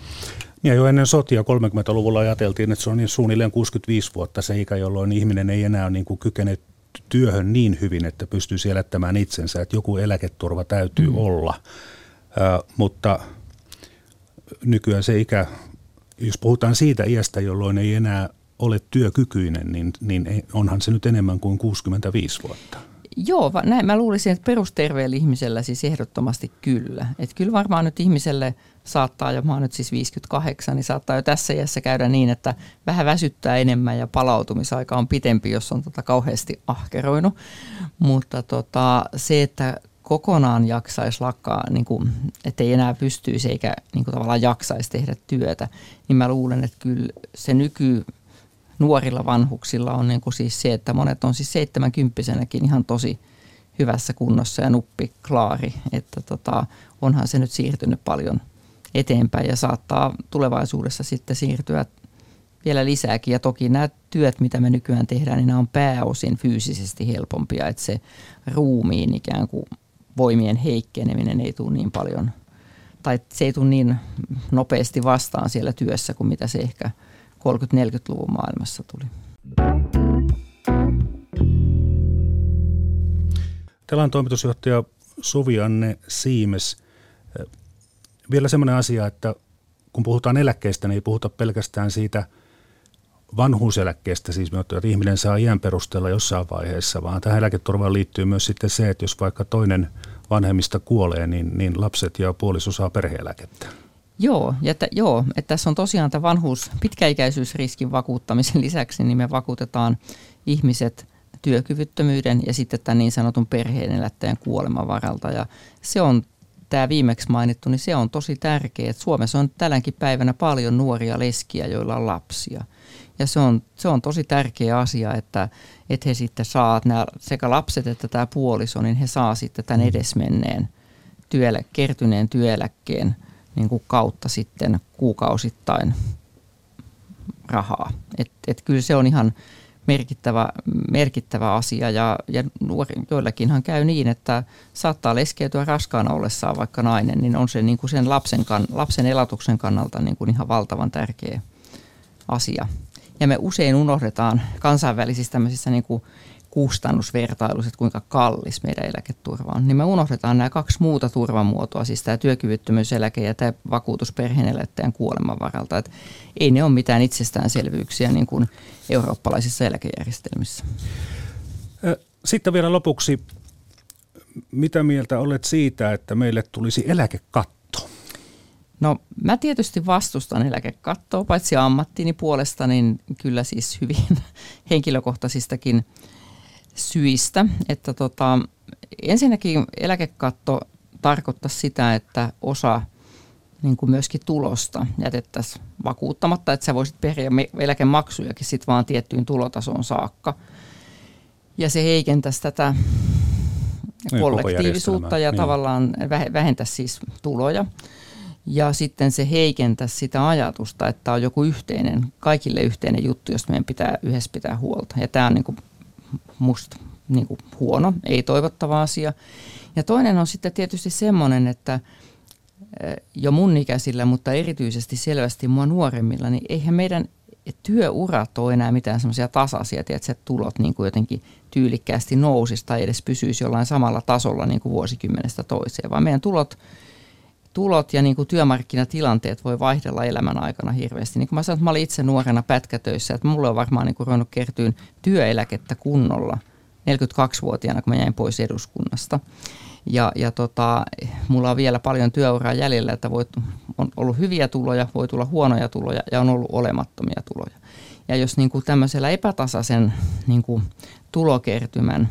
Ja jo ennen sotia 30-luvulla ajateltiin, että se on niin suunnilleen 65 vuotta se ikä, jolloin ihminen ei enää niin kuin kykene työhön niin hyvin, että pystyisi elättämään itsensä, että joku eläketurva täytyy mm. olla. Ö, mutta nykyään se ikä, jos puhutaan siitä iästä, jolloin ei enää ole työkykyinen, niin, niin onhan se nyt enemmän kuin 65 vuotta. Joo, näin mä luulisin, että perusterveellä ihmisellä siis ehdottomasti kyllä. Että kyllä varmaan nyt ihmiselle saattaa jo, mä oon nyt siis 58, niin saattaa jo tässä iässä käydä niin, että vähän väsyttää enemmän ja palautumisaika on pitempi, jos on tota kauheasti ahkeroinut. Mutta tota, se, että kokonaan jaksaisi lakkaa, niin kuin, että ei enää pystyisi eikä niin kuin tavallaan jaksaisi tehdä työtä, niin mä luulen, että kyllä se nyky nuorilla vanhuksilla on niin kuin siis se, että monet on siis 70 ihan tosi hyvässä kunnossa ja nuppi klaari, että tota, onhan se nyt siirtynyt paljon eteenpäin ja saattaa tulevaisuudessa sitten siirtyä vielä lisääkin. Ja toki nämä työt, mitä me nykyään tehdään, niin nämä on pääosin fyysisesti helpompia, että se ruumiin ikään kuin voimien heikkeneminen ei tule niin paljon, tai se ei tule niin nopeasti vastaan siellä työssä kuin mitä se ehkä – 30-40-luvun maailmassa tuli. Telan toimitusjohtaja Suvianne Siimes. Vielä semmoinen asia, että kun puhutaan eläkkeestä, niin ei puhuta pelkästään siitä vanhuuseläkkeestä, siis että ihminen saa iän perusteella jossain vaiheessa, vaan tähän eläketurvaan liittyy myös sitten se, että jos vaikka toinen vanhemmista kuolee, niin, niin lapset ja puoliso saa perheeläkettä. Joo, ja että, joo, että tässä on tosiaan tämä vanhuus, pitkäikäisyysriskin vakuuttamisen lisäksi, niin me vakuutetaan ihmiset työkyvyttömyyden ja sitten tämän niin sanotun perheenelättäjän kuoleman varalta. Ja se on tämä viimeksi mainittu, niin se on tosi tärkeää. Että Suomessa on tälläkin päivänä paljon nuoria leskiä, joilla on lapsia. Ja se on, se on tosi tärkeä asia, että, että he sitten saa, nämä, sekä lapset että tämä puoliso, niin he saa sitten tämän edesmenneen työelä, kertyneen työeläkkeen – niin kuin kautta sitten kuukausittain rahaa. Et, et kyllä se on ihan merkittävä, merkittävä asia ja, ja nuori, joillakinhan käy niin, että saattaa leskeytyä raskaana ollessaan vaikka nainen, niin on se niin kuin sen lapsen, kan, lapsen elatuksen kannalta niin kuin ihan valtavan tärkeä asia. Ja me usein unohdetaan kansainvälisissä tämmöisissä niin kuin kustannusvertailus, että kuinka kallis meidän eläketurva on, niin me unohdetaan nämä kaksi muuta turvamuotoa, siis tämä työkyvyttömyyseläke ja tämä vakuutus perheenelättäjän kuoleman varalta. Että ei ne ole mitään itsestäänselvyyksiä niin kuin eurooppalaisissa eläkejärjestelmissä. Sitten vielä lopuksi, mitä mieltä olet siitä, että meille tulisi eläkekatto? No mä tietysti vastustan eläkekattoa, paitsi ammattini puolesta, niin kyllä siis hyvin <laughs> henkilökohtaisistakin syistä. Että tota, ensinnäkin eläkekatto tarkoittaa sitä, että osa niin kuin myöskin tulosta jätettäisiin vakuuttamatta, että sä voisit periä eläkemaksujakin sit vaan tiettyyn tulotasoon saakka. Ja se heikentäisi tätä niin, kollektiivisuutta ja niin. tavallaan vähentäisi siis tuloja. Ja sitten se heikentäisi sitä ajatusta, että on joku yhteinen, kaikille yhteinen juttu, josta meidän pitää yhdessä pitää huolta. Ja tämä on niin kuin musta niin kuin huono, ei toivottava asia. Ja toinen on sitten tietysti semmoinen, että jo mun ikäisillä, mutta erityisesti selvästi mua nuoremmilla, niin eihän meidän työurat ole enää mitään semmoisia tasaisia, että tulot niin kuin jotenkin tyylikkäästi nousisi tai edes pysyisi jollain samalla tasolla niin kuin vuosikymmenestä toiseen, vaan meidän tulot, tulot ja niin kuin työmarkkinatilanteet voi vaihdella elämän aikana hirveästi. Niin kuin mä sanoin, että mä olin itse nuorena pätkätöissä, että mulle on varmaan niin kuin ruvennut kertyyn työeläkettä kunnolla 42-vuotiaana, kun mä jäin pois eduskunnasta. Ja, ja tota, mulla on vielä paljon työuraa jäljellä, että voi, on ollut hyviä tuloja, voi tulla huonoja tuloja ja on ollut olemattomia tuloja. Ja jos niin kuin tämmöisellä epätasaisen niin kuin tulokertymän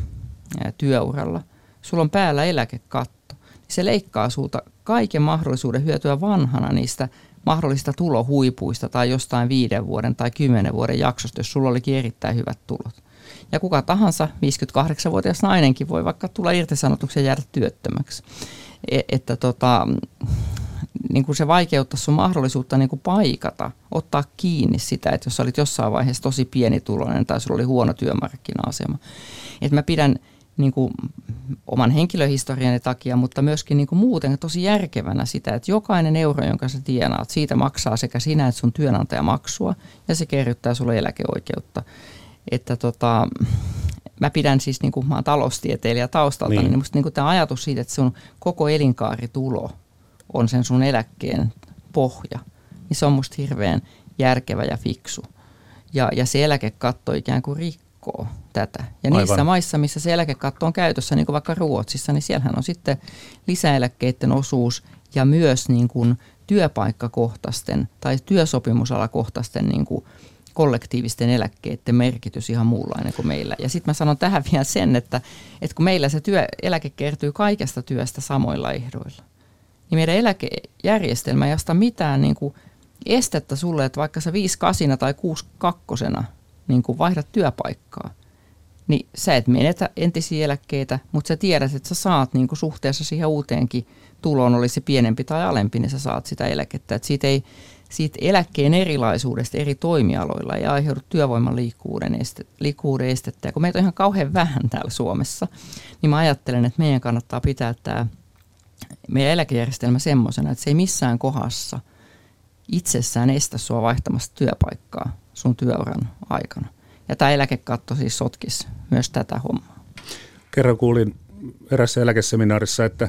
työuralla, sulla on päällä eläkekatto, niin se leikkaa sulta kaiken mahdollisuuden hyötyä vanhana niistä mahdollista tulohuipuista tai jostain viiden vuoden tai kymmenen vuoden jaksosta, jos sulla olikin erittäin hyvät tulot. Ja kuka tahansa 58-vuotias nainenkin voi vaikka tulla irtisanotuksen jäädä työttömäksi. E- että tota, niin kuin se vaikeuttaa sun mahdollisuutta niin kuin paikata, ottaa kiinni sitä, että jos olit jossain vaiheessa tosi pienituloinen tai sulla oli huono työmarkkina-asema. Että mä pidän niin kuin oman henkilöhistoriani takia, mutta myöskin niin kuin muuten tosi järkevänä sitä, että jokainen euro, jonka sä tienaat, siitä maksaa sekä sinä että sun työnantaja maksua ja se kerryttää sulle eläkeoikeutta että tota, mä pidän siis, niin kuin mä oon taloustieteilijä taustalta, niin, niin musta niin tämä ajatus siitä, että sun koko elinkaaritulo on sen sun eläkkeen pohja, niin se on musta hirveän järkevä ja fiksu. Ja, ja se eläkekatto ikään kuin rikkoo tätä. Ja Aivan. niissä maissa, missä se eläkekatto on käytössä, niin kuin vaikka Ruotsissa, niin siellähän on sitten lisäeläkkeiden osuus ja myös niin kuin työpaikkakohtaisten tai työsopimusalakohtaisten niin kuin kollektiivisten eläkkeiden merkitys ihan muunlainen kuin meillä. Ja sitten mä sanon tähän vielä sen, että, että kun meillä se työ, eläke kertyy kaikesta työstä samoilla ehdoilla, niin meidän eläkejärjestelmä ei asta mitään niin kuin estettä sulle, että vaikka sä viisi kasina tai kuusi kakkosena niin kuin vaihdat työpaikkaa, niin sä et menetä entisiä eläkkeitä, mutta sä tiedät, että sä saat niin kuin suhteessa siihen uuteenkin tuloon, olisi pienempi tai alempi, niin sä saat sitä eläkettä. Et siitä ei, siitä eläkkeen erilaisuudesta eri toimialoilla ei aiheudu työvoiman liikkuvuuden, este, liikkuvuuden estettä. Ja kun meitä on ihan kauhean vähän täällä Suomessa, niin mä ajattelen, että meidän kannattaa pitää tämä meidän eläkejärjestelmä semmoisena, että se ei missään kohdassa itsessään estä sua vaihtamasta työpaikkaa sun työuran aikana. Ja tämä eläkekatto siis sotkisi myös tätä hommaa. Kerran kuulin erässä eläkeseminaarissa, että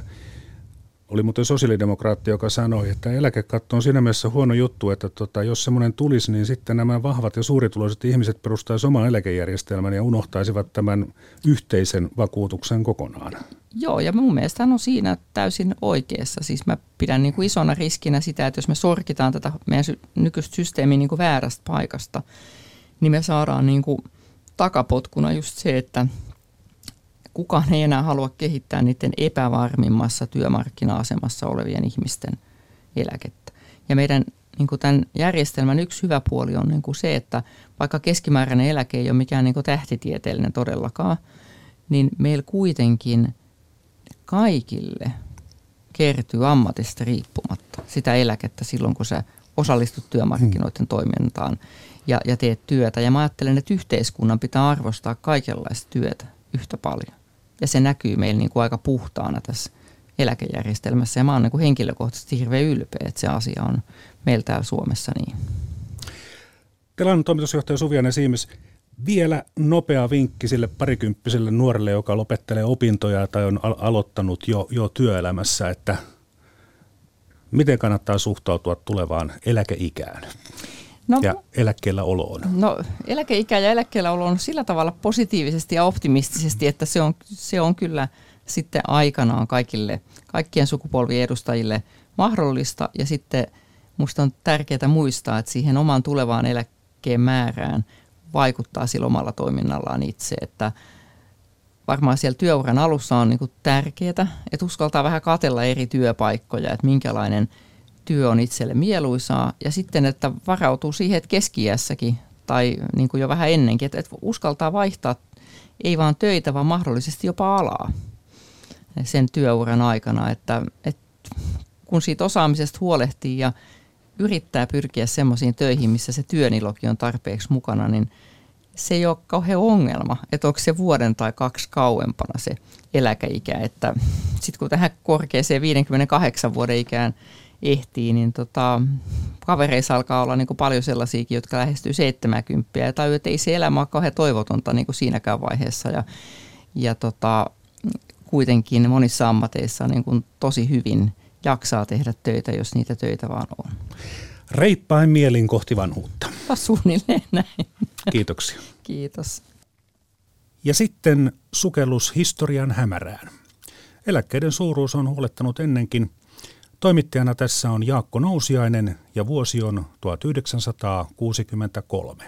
oli muuten sosiaalidemokraatti, joka sanoi, että eläkekatto on siinä mielessä huono juttu, että tota, jos semmoinen tulisi, niin sitten nämä vahvat ja suurituloiset ihmiset perustaisivat oman eläkejärjestelmän ja unohtaisivat tämän yhteisen vakuutuksen kokonaan. Joo, ja mun mielestä hän on siinä täysin oikeassa. Siis mä pidän niin kuin isona riskinä sitä, että jos me sorkitaan tätä meidän nykyistä systeemiä niin kuin väärästä paikasta, niin me saadaan niin kuin takapotkuna just se, että kukaan ei enää halua kehittää niiden epävarmimmassa työmarkkina-asemassa olevien ihmisten eläkettä. Ja meidän niin kuin tämän järjestelmän yksi hyvä puoli on niin kuin se, että vaikka keskimääräinen eläke ei ole mikään niin kuin tähtitieteellinen todellakaan, niin meillä kuitenkin kaikille kertyy ammatista riippumatta sitä eläkettä silloin, kun sä osallistut työmarkkinoiden toimintaan ja, ja teet työtä. Ja mä ajattelen, että yhteiskunnan pitää arvostaa kaikenlaista työtä yhtä paljon ja se näkyy meillä niin kuin aika puhtaana tässä eläkejärjestelmässä. Ja mä oon niin kuin henkilökohtaisesti hirveän ylpeä, että se asia on meillä täällä Suomessa niin. Telan toimitusjohtaja Suvianen Siimes, vielä nopea vinkki sille parikymppiselle nuorelle, joka lopettelee opintoja tai on al- aloittanut jo, jo työelämässä, että miten kannattaa suhtautua tulevaan eläkeikään? No, ja eläkkeellä oloon? No eläkeikä ja eläkkeellä olo on sillä tavalla positiivisesti ja optimistisesti, että se on, se on kyllä sitten aikanaan kaikille, kaikkien sukupolvien edustajille mahdollista. Ja sitten minusta on tärkeää muistaa, että siihen omaan tulevaan eläkkeen määrään vaikuttaa sillä omalla toiminnallaan itse, että varmaan siellä työuran alussa on niin tärkeää, että uskaltaa vähän katella eri työpaikkoja, että minkälainen työ on itselle mieluisaa. Ja sitten, että varautuu siihen, että keskiässäkin tai niin kuin jo vähän ennenkin, että, että uskaltaa vaihtaa ei vaan töitä, vaan mahdollisesti jopa alaa sen työuran aikana. Että, että kun siitä osaamisesta huolehtii ja yrittää pyrkiä semmoisiin töihin, missä se työniloki on tarpeeksi mukana, niin se ei ole kauhean ongelma, että onko se vuoden tai kaksi kauempana se eläkeikä. Että sitten kun tähän korkeaseen 58 vuoden ikään ehtii, niin tota, kavereissa alkaa olla niin kuin paljon sellaisiakin, jotka lähestyy 70 ja tajuu, että ei se elämä ole kauhean toivotonta niin kuin siinäkään vaiheessa. Ja, ja tota, kuitenkin monissa ammateissa niin kuin tosi hyvin jaksaa tehdä töitä, jos niitä töitä vaan on. Reippain mielin kohti vanhuutta. Suunnilleen näin. Kiitoksia. Kiitos. Ja sitten sukellus historian hämärään. Eläkkeiden suuruus on huolettanut ennenkin. Toimittajana tässä on Jaakko Nousiainen ja vuosi on 1963.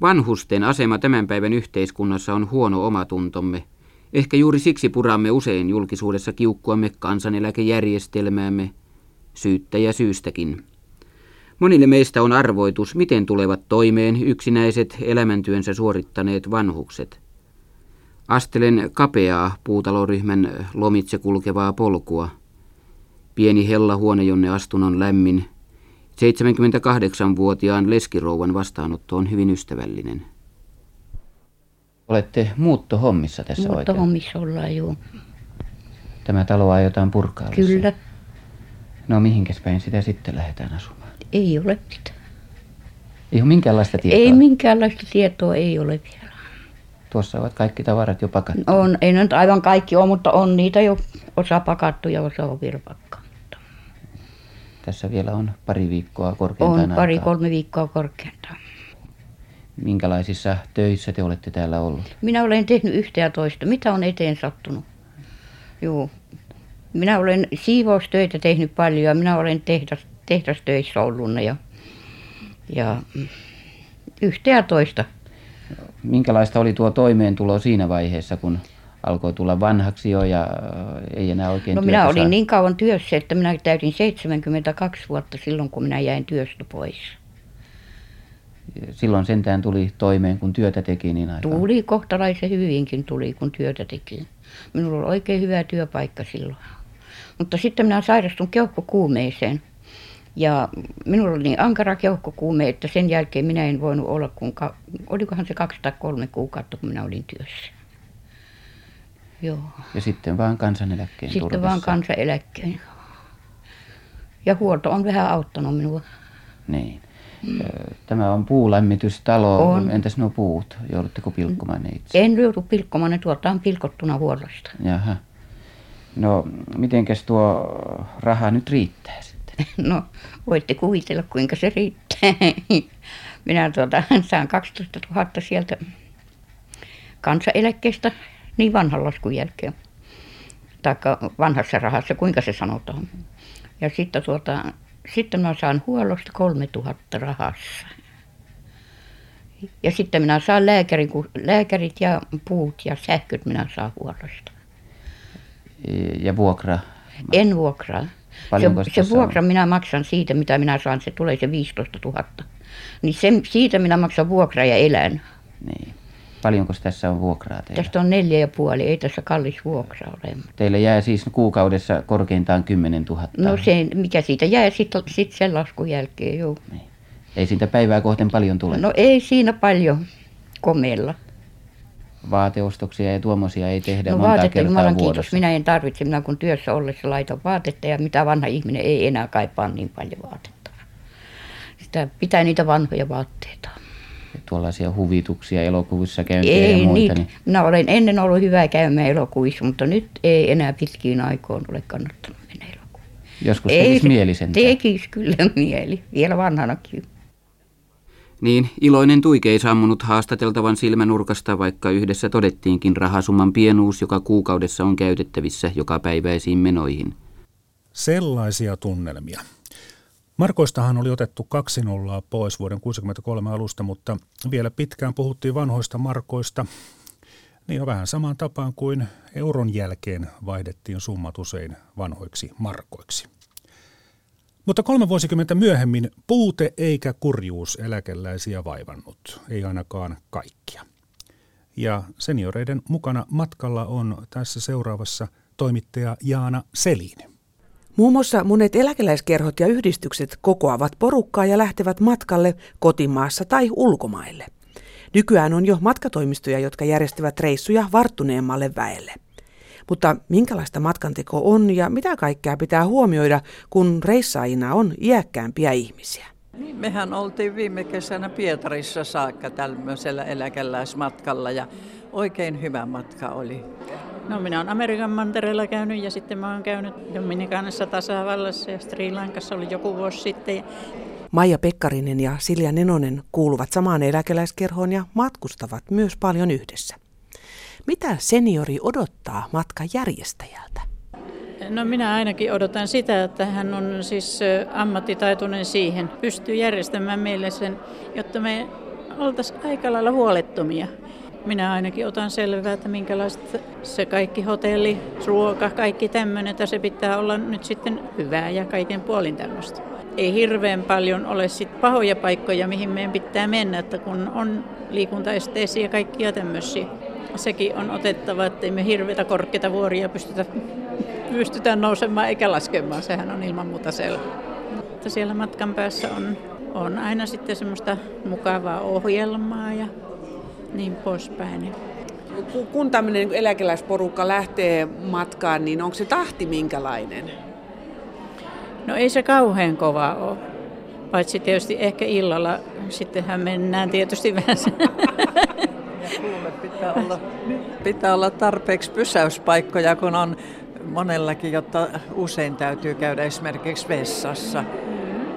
Vanhusten asema tämän päivän yhteiskunnassa on huono omatuntomme. Ehkä juuri siksi puramme usein julkisuudessa kiukkuamme kansaneläkejärjestelmäämme, syyttä ja syystäkin. Monille meistä on arvoitus, miten tulevat toimeen yksinäiset elämäntyönsä suorittaneet vanhukset. Astelen kapeaa puutaloryhmän lomitse kulkevaa polkua. Pieni hellahuone, jonne astun on lämmin. 78-vuotiaan leskirouvan vastaanotto on hyvin ystävällinen. Olette muuttohommissa tässä Muuttohommissa ollaan, joo. Tämä talo aiotaan purkaa. Kyllä. No mihinkäs päin sitä sitten lähdetään asumaan? Ei ole mitään. Ei ole minkäänlaista tietoa? Ei minkäänlaista tietoa, ei ole vielä. Tuossa ovat kaikki tavarat jo pakattu. On, ei nyt aivan kaikki ole, mutta on niitä jo osa pakattu ja osa on vielä pakkaamatta. Tässä vielä on pari viikkoa korkeintaan On pari, kolme viikkoa korkeintaan. Minkälaisissa töissä te olette täällä ollut? Minä olen tehnyt yhtä ja toista. Mitä on eteen sattunut? Joo. Minä olen siivoustöitä tehnyt paljon ja minä olen tehdas, tehdastöissä ollut ja, ja yhtä ja toista. Minkälaista oli tuo toimeentulo siinä vaiheessa, kun alkoi tulla vanhaksi jo ja äh, ei enää oikein No minä olin saa... niin kauan työssä, että minä täytin 72 vuotta silloin, kun minä jäin työstä pois. Silloin sentään tuli toimeen, kun työtä teki niin aikaa. Tuli kohtalaisen hyvinkin tuli, kun työtä teki. Minulla oli oikein hyvä työpaikka silloin. Mutta sitten minä sairastun keuhkokuumeeseen. Ja minulla oli niin ankara keuhkokuume, että sen jälkeen minä en voinut olla kuin, ka- olikohan se kaksi tai kolme kuukautta, kun minä olin työssä. Joo. Ja sitten vaan kansaneläkkeen Sitten turvassa. vaan kansaneläkkeen. Ja huolto on vähän auttanut minua. Niin. Mm. Tämä on puulämmitystalo. On. Entäs nuo puut? Joudutteko pilkkomaan ne itse? En joudu pilkkomaan, ne tuolta on pilkottuna huollosta. Jaha. No, mitenkäs tuo raha nyt riittää sitten? <laughs> No, voitte kuvitella, kuinka se riittää. <laughs> Minä tuota, saan 12 000 sieltä kansaneläkkeestä niin vanhan laskun jälkeen. Taikka vanhassa rahassa, kuinka se sanotaan. Ja sitten, tuota, sitten minä saan huollosta 3000 rahassa. Ja sitten minä saan lääkärin, lääkärit ja puut ja sähköt minä saan huollosta. Ja vuokra? En vuokraa. Se, se vuokra on? minä maksan siitä, mitä minä saan, se tulee se 15 000. Niin sen, siitä minä maksan vuokraa ja elän. Niin. Paljonko tässä on vuokraa teillä? Tästä on neljä ja puoli, ei tässä kallis vuokra ole. Teille jää siis kuukaudessa korkeintaan 10 000? No se, mikä siitä jää sitten sit sen laskun jälkeen, joo. Niin. Ei siitä päivää kohden paljon tule? No ei siinä paljon komeella. Vaateostoksia ja tuommoisia ei tehdä no, monta vaatetta, kertaa Jumalan vuodessa. kiitos, minä en tarvitse, minä kun työssä ollessa laitan vaatetta ja mitä vanha ihminen ei enää kaipaa niin paljon vaatetta. Sitä pitää niitä vanhoja vaatteita. Tuollaisia huvituksia elokuvissa käyntiä ei, ja muita. Niitä. Niin... Minä olen ennen ollut hyvä käymään elokuvissa, mutta nyt ei enää pitkiin aikoin ole kannattanut mennä elokuviin. Joskus ei, tekisi mieli sentään. Tekisi kyllä <laughs> mieli, vielä vanhanakin. Niin, iloinen tuike ei sammunut haastateltavan silmänurkasta, vaikka yhdessä todettiinkin rahasumman pienuus, joka kuukaudessa on käytettävissä joka päiväisiin menoihin. Sellaisia tunnelmia. Markoistahan oli otettu kaksi nollaa pois vuoden 1963 alusta, mutta vielä pitkään puhuttiin vanhoista markoista. Niin on vähän samaan tapaan kuin euron jälkeen vaihdettiin summat usein vanhoiksi markoiksi. Mutta kolme vuosikymmentä myöhemmin puute eikä kurjuus eläkeläisiä vaivannut, ei ainakaan kaikkia. Ja senioreiden mukana matkalla on tässä seuraavassa toimittaja Jaana Selin. Muun muassa monet eläkeläiskerhot ja yhdistykset kokoavat porukkaa ja lähtevät matkalle kotimaassa tai ulkomaille. Nykyään on jo matkatoimistoja, jotka järjestävät reissuja varttuneemmalle väelle. Mutta minkälaista matkanteko on ja mitä kaikkea pitää huomioida, kun reissaajina on iäkkäämpiä ihmisiä? Niin, mehän oltiin viime kesänä Pietarissa saakka tämmöisellä eläkeläismatkalla ja oikein hyvä matka oli. No minä olen Amerikan mantereella käynyt ja sitten mä oon käynyt Dominikanassa tasavallassa ja Sri Lankassa oli joku vuosi sitten. Maija Pekkarinen ja Silja Nenonen kuuluvat samaan eläkeläiskerhoon ja matkustavat myös paljon yhdessä. Mitä seniori odottaa matkan järjestäjältä? No minä ainakin odotan sitä, että hän on siis ammattitaitoinen siihen, pystyy järjestämään meille sen, jotta me oltaisiin aika lailla huolettomia. Minä ainakin otan selvää, että minkälaista se kaikki hotelli, ruoka, kaikki tämmöinen, että se pitää olla nyt sitten hyvää ja kaiken puolin tämmöistä. Ei hirveän paljon ole sit pahoja paikkoja, mihin meidän pitää mennä, että kun on liikuntaesteisiä ja kaikkia tämmöisiä. Sekin on otettava, että me hirveitä korkeita vuoria pystytä, pystytään nousemaan eikä laskemaan. Sehän on ilman muuta selvä. Mutta siellä matkan päässä on, on aina sitten semmoista mukavaa ohjelmaa ja niin poispäin. Kun tämmöinen eläkeläisporukka lähtee matkaan, niin onko se tahti minkälainen? No ei se kauhean kova ole. Paitsi tietysti ehkä illalla, sittenhän mennään tietysti vähän kuule, <laughs> pitää olla, pitää olla tarpeeksi pysäyspaikkoja, kun on monellakin, jotta usein täytyy käydä esimerkiksi vessassa.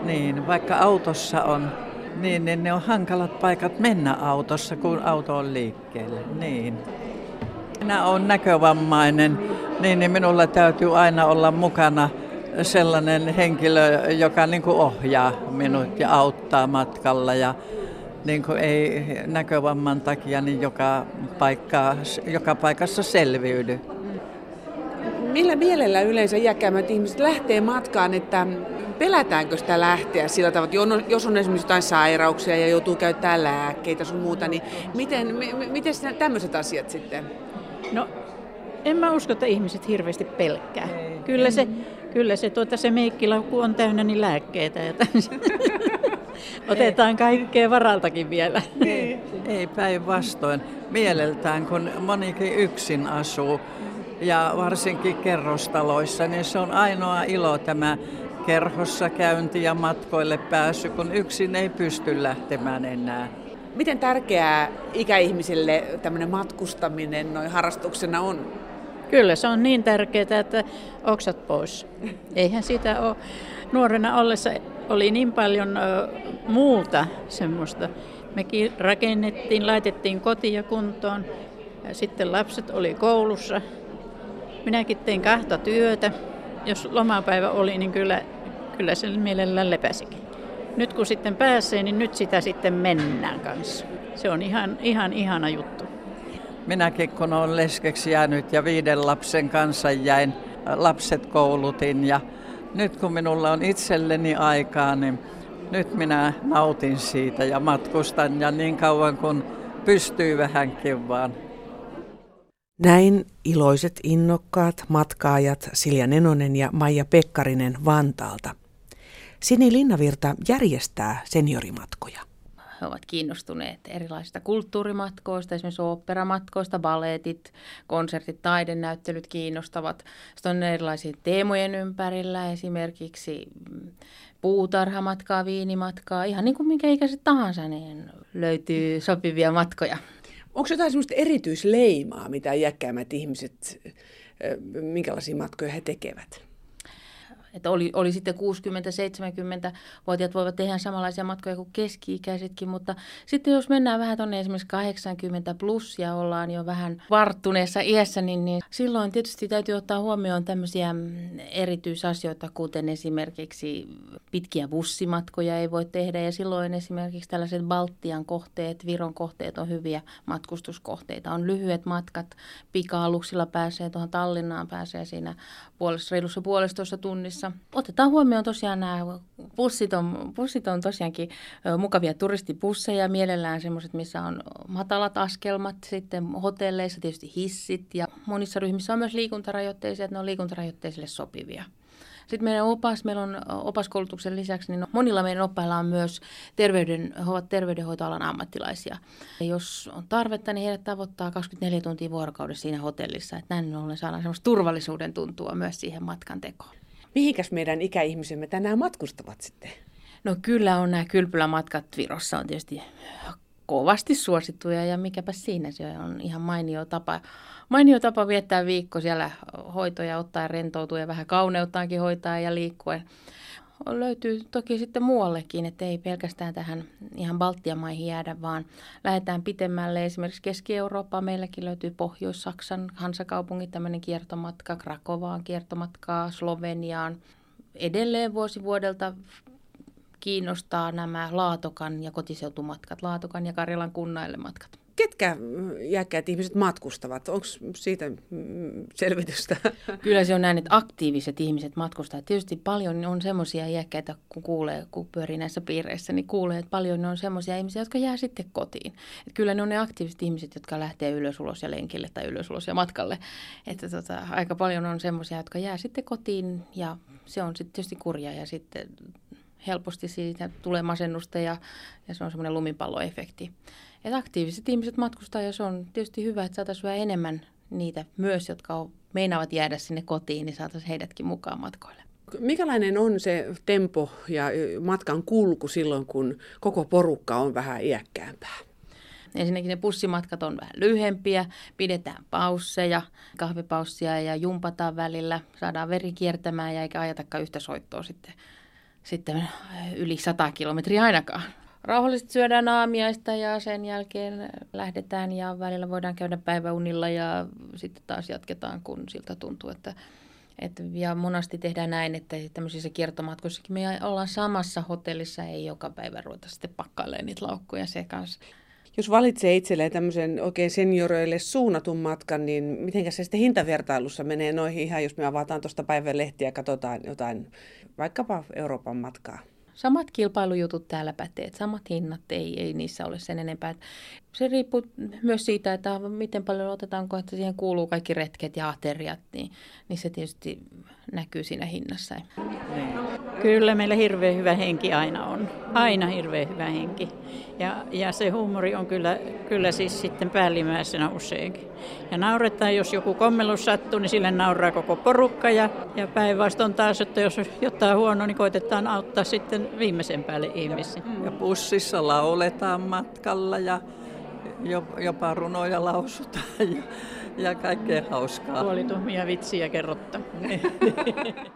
Niin, vaikka autossa on niin, niin ne on hankalat paikat mennä autossa, kun auto on liikkeelle. Niin. Minä olen näkövammainen, niin, niin minulla täytyy aina olla mukana sellainen henkilö, joka niin kuin ohjaa minut ja auttaa matkalla. Ja niin kuin ei näkövamman takia niin joka, paikka, joka paikassa selviydy. Millä mielellä yleensä iäkkäämmät ihmiset lähtee matkaan, että pelätäänkö sitä lähteä sillä tavalla, että jos on esimerkiksi jotain sairauksia ja joutuu käyttämään lääkkeitä sun muuta, niin miten, m- miten tämmöiset asiat sitten? No en mä usko, että ihmiset hirveästi pelkkää. Kyllä se, kyllä se, tuota, se meikkilaukku on täynnä niin lääkkeitä. Että <laughs> otetaan kaikkea varaltakin vielä. Ei, ei päinvastoin. Mieleltään, kun monikin yksin asuu ja varsinkin kerrostaloissa, niin se on ainoa ilo tämä kerhossa käynti ja matkoille pääsy, kun yksin ei pysty lähtemään enää. Miten tärkeää ikäihmisille tämmöinen matkustaminen noin harrastuksena on? Kyllä se on niin tärkeää, että oksat pois. Eihän sitä ole. Nuorena ollessa oli niin paljon ö, muuta semmoista. Mekin rakennettiin, laitettiin kotia kuntoon. Ja sitten lapset oli koulussa. Minäkin tein kahta työtä. Jos lomapäivä oli, niin kyllä kyllä se mielellään lepäsikin. Nyt kun sitten pääsee, niin nyt sitä sitten mennään kanssa. Se on ihan, ihan ihana juttu. Minäkin kun olen leskeksi jäänyt ja viiden lapsen kanssa jäin, lapset koulutin ja nyt kun minulla on itselleni aikaa, niin nyt minä nautin siitä ja matkustan ja niin kauan kun pystyy vähänkin vaan. Näin iloiset innokkaat matkaajat Silja Nenonen ja Maija Pekkarinen Vantaalta. Sini Linnavirta järjestää seniorimatkoja. He ovat kiinnostuneet erilaisista kulttuurimatkoista, esimerkiksi oopperamatkoista, baletit, konsertit, taidenäyttelyt kiinnostavat. Sitten on erilaisia teemojen ympärillä, esimerkiksi puutarhamatkaa, viinimatkaa, ihan niin kuin minkä ikäiset tahansa, niin löytyy sopivia matkoja. Onko jotain sellaista erityisleimaa, mitä iäkkäämmät ihmiset, minkälaisia matkoja he tekevät? Että oli, oli sitten 60-70-vuotiaat voivat tehdä samanlaisia matkoja kuin keski-ikäisetkin, mutta sitten jos mennään vähän tuonne esimerkiksi 80 plus ja ollaan jo vähän varttuneessa iässä, niin, niin silloin tietysti täytyy ottaa huomioon tämmöisiä erityisasioita, kuten esimerkiksi pitkiä bussimatkoja ei voi tehdä ja silloin esimerkiksi tällaiset Baltian kohteet, Viron kohteet on hyviä matkustuskohteita. On lyhyet matkat, pika-aluksilla pääsee tuohon Tallinnaan, pääsee siinä puolessa, reilussa puolestoista tunnissa. Otetaan huomioon tosiaan nämä bussit on, bussit on tosiaankin mukavia turistibusseja, mielellään semmoiset, missä on matalat askelmat, sitten hotelleissa tietysti hissit ja monissa ryhmissä on myös liikuntarajoitteisia, että ne on liikuntarajoitteisille sopivia. Sitten meidän opas, meillä on opaskoulutuksen lisäksi, niin monilla meidän oppailla on myös terveyden, ovat terveydenhoitoalan ammattilaisia. Ja jos on tarvetta, niin heidät tavoittaa 24 tuntia vuorokaudessa siinä hotellissa. Että näin ollen saadaan semmoista turvallisuuden tuntua myös siihen matkan tekoon. Mihinkäs meidän ikäihmisemme tänään matkustavat sitten? No kyllä on nämä kylpylämatkat Virossa on tietysti kovasti suosittuja ja mikäpä siinä se on ihan mainio tapa, mainio tapa viettää viikko siellä hoitoja ottaa rentoutua ja vähän kauneuttaankin hoitaa ja liikkuen. Löytyy toki sitten muuallekin, että ei pelkästään tähän ihan Baltian maihin jäädä, vaan lähdetään pitemmälle. Esimerkiksi Keski-Eurooppaan meilläkin löytyy Pohjois-Saksan hansakaupungit, tämmöinen kiertomatka, Krakovaan kiertomatkaa, Sloveniaan. Edelleen vuosi vuodelta kiinnostaa nämä Laatokan ja kotiseutumatkat, Laatokan ja Karjalan kunnaille matkat. Ketkä iäkkäät ihmiset matkustavat? Onko siitä mm, selvitystä? <laughs> Kyllä se on näin, että aktiiviset ihmiset matkustavat. Tietysti paljon on semmoisia iäkkäitä, kun kuulee, kun pyörii näissä piireissä, niin kuulee, että paljon on semmoisia ihmisiä, jotka jää sitten kotiin. Että kyllä ne on ne aktiiviset ihmiset, jotka lähtee ylös ulos ja lenkille tai ylös ulos ja matkalle. Että tota, aika paljon on semmoisia, jotka jää sitten kotiin ja se on sitten tietysti kurja ja sitten helposti siitä tulee masennusta ja, ja se on semmoinen lumipalloefekti. Et aktiiviset ihmiset matkustaa ja se on tietysti hyvä, että saataisiin enemmän niitä myös, jotka on, meinaavat jäädä sinne kotiin, niin saataisiin heidätkin mukaan matkoille. Mikälainen on se tempo ja matkan kulku silloin, kun koko porukka on vähän iäkkäämpää? Ensinnäkin ne bussimatkat on vähän lyhempiä, pidetään pausseja, kahvipaussia ja jumpataan välillä, saadaan veri kiertämään ja eikä ajatakaan yhtä soittoa sitten sitten yli 100 kilometriä ainakaan. Rauhallisesti syödään aamiaista ja sen jälkeen lähdetään ja välillä voidaan käydä päiväunilla ja sitten taas jatketaan, kun siltä tuntuu, että et, ja monasti tehdään näin, että tämmöisissä kiertomatkoissakin me ollaan samassa hotellissa, ei joka päivä ruveta sitten pakkailemaan niitä laukkuja se kanssa. Jos valitsee itselleen tämmöisen oikein senioreille suunnatun matkan, niin miten se sitten hintavertailussa menee noihin ihan, jos me avataan tuosta päivän lehtiä ja katsotaan jotain vaikkapa Euroopan matkaa? Samat kilpailujutut täällä pätee, samat hinnat, ei, ei niissä ole sen enempää. Se riippuu myös siitä, että miten paljon otetaanko, että siihen kuuluu kaikki retket ja ateriat, niin, niin se tietysti näkyy siinä hinnassa. Kyllä meillä hirveän hyvä henki aina on. Aina hirveän hyvä henki. Ja, ja se huumori on kyllä, kyllä siis sitten päällimmäisenä useinkin. Ja nauretaan, jos joku kommellus sattuu, niin sille nauraa koko porukka. Ja, ja päinvastoin taas, että jos jotain huono, niin koitetaan auttaa sitten viimeisen päälle ihmisiä. Ja bussissa lauletaan matkalla ja jopa runoja lausutaan ja, ja kaikkea hauskaa. Puolituhmia vitsiä kerrotta. <laughs>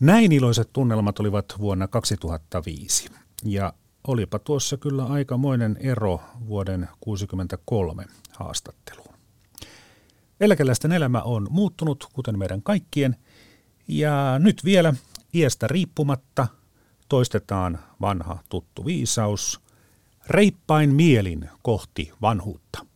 Näin iloiset tunnelmat olivat vuonna 2005. Ja olipa tuossa kyllä aikamoinen ero vuoden 1963 haastatteluun. Eläkeläisten elämä on muuttunut, kuten meidän kaikkien, ja nyt vielä iästä riippumatta toistetaan vanha tuttu viisaus – reippain mielin kohti vanhuutta.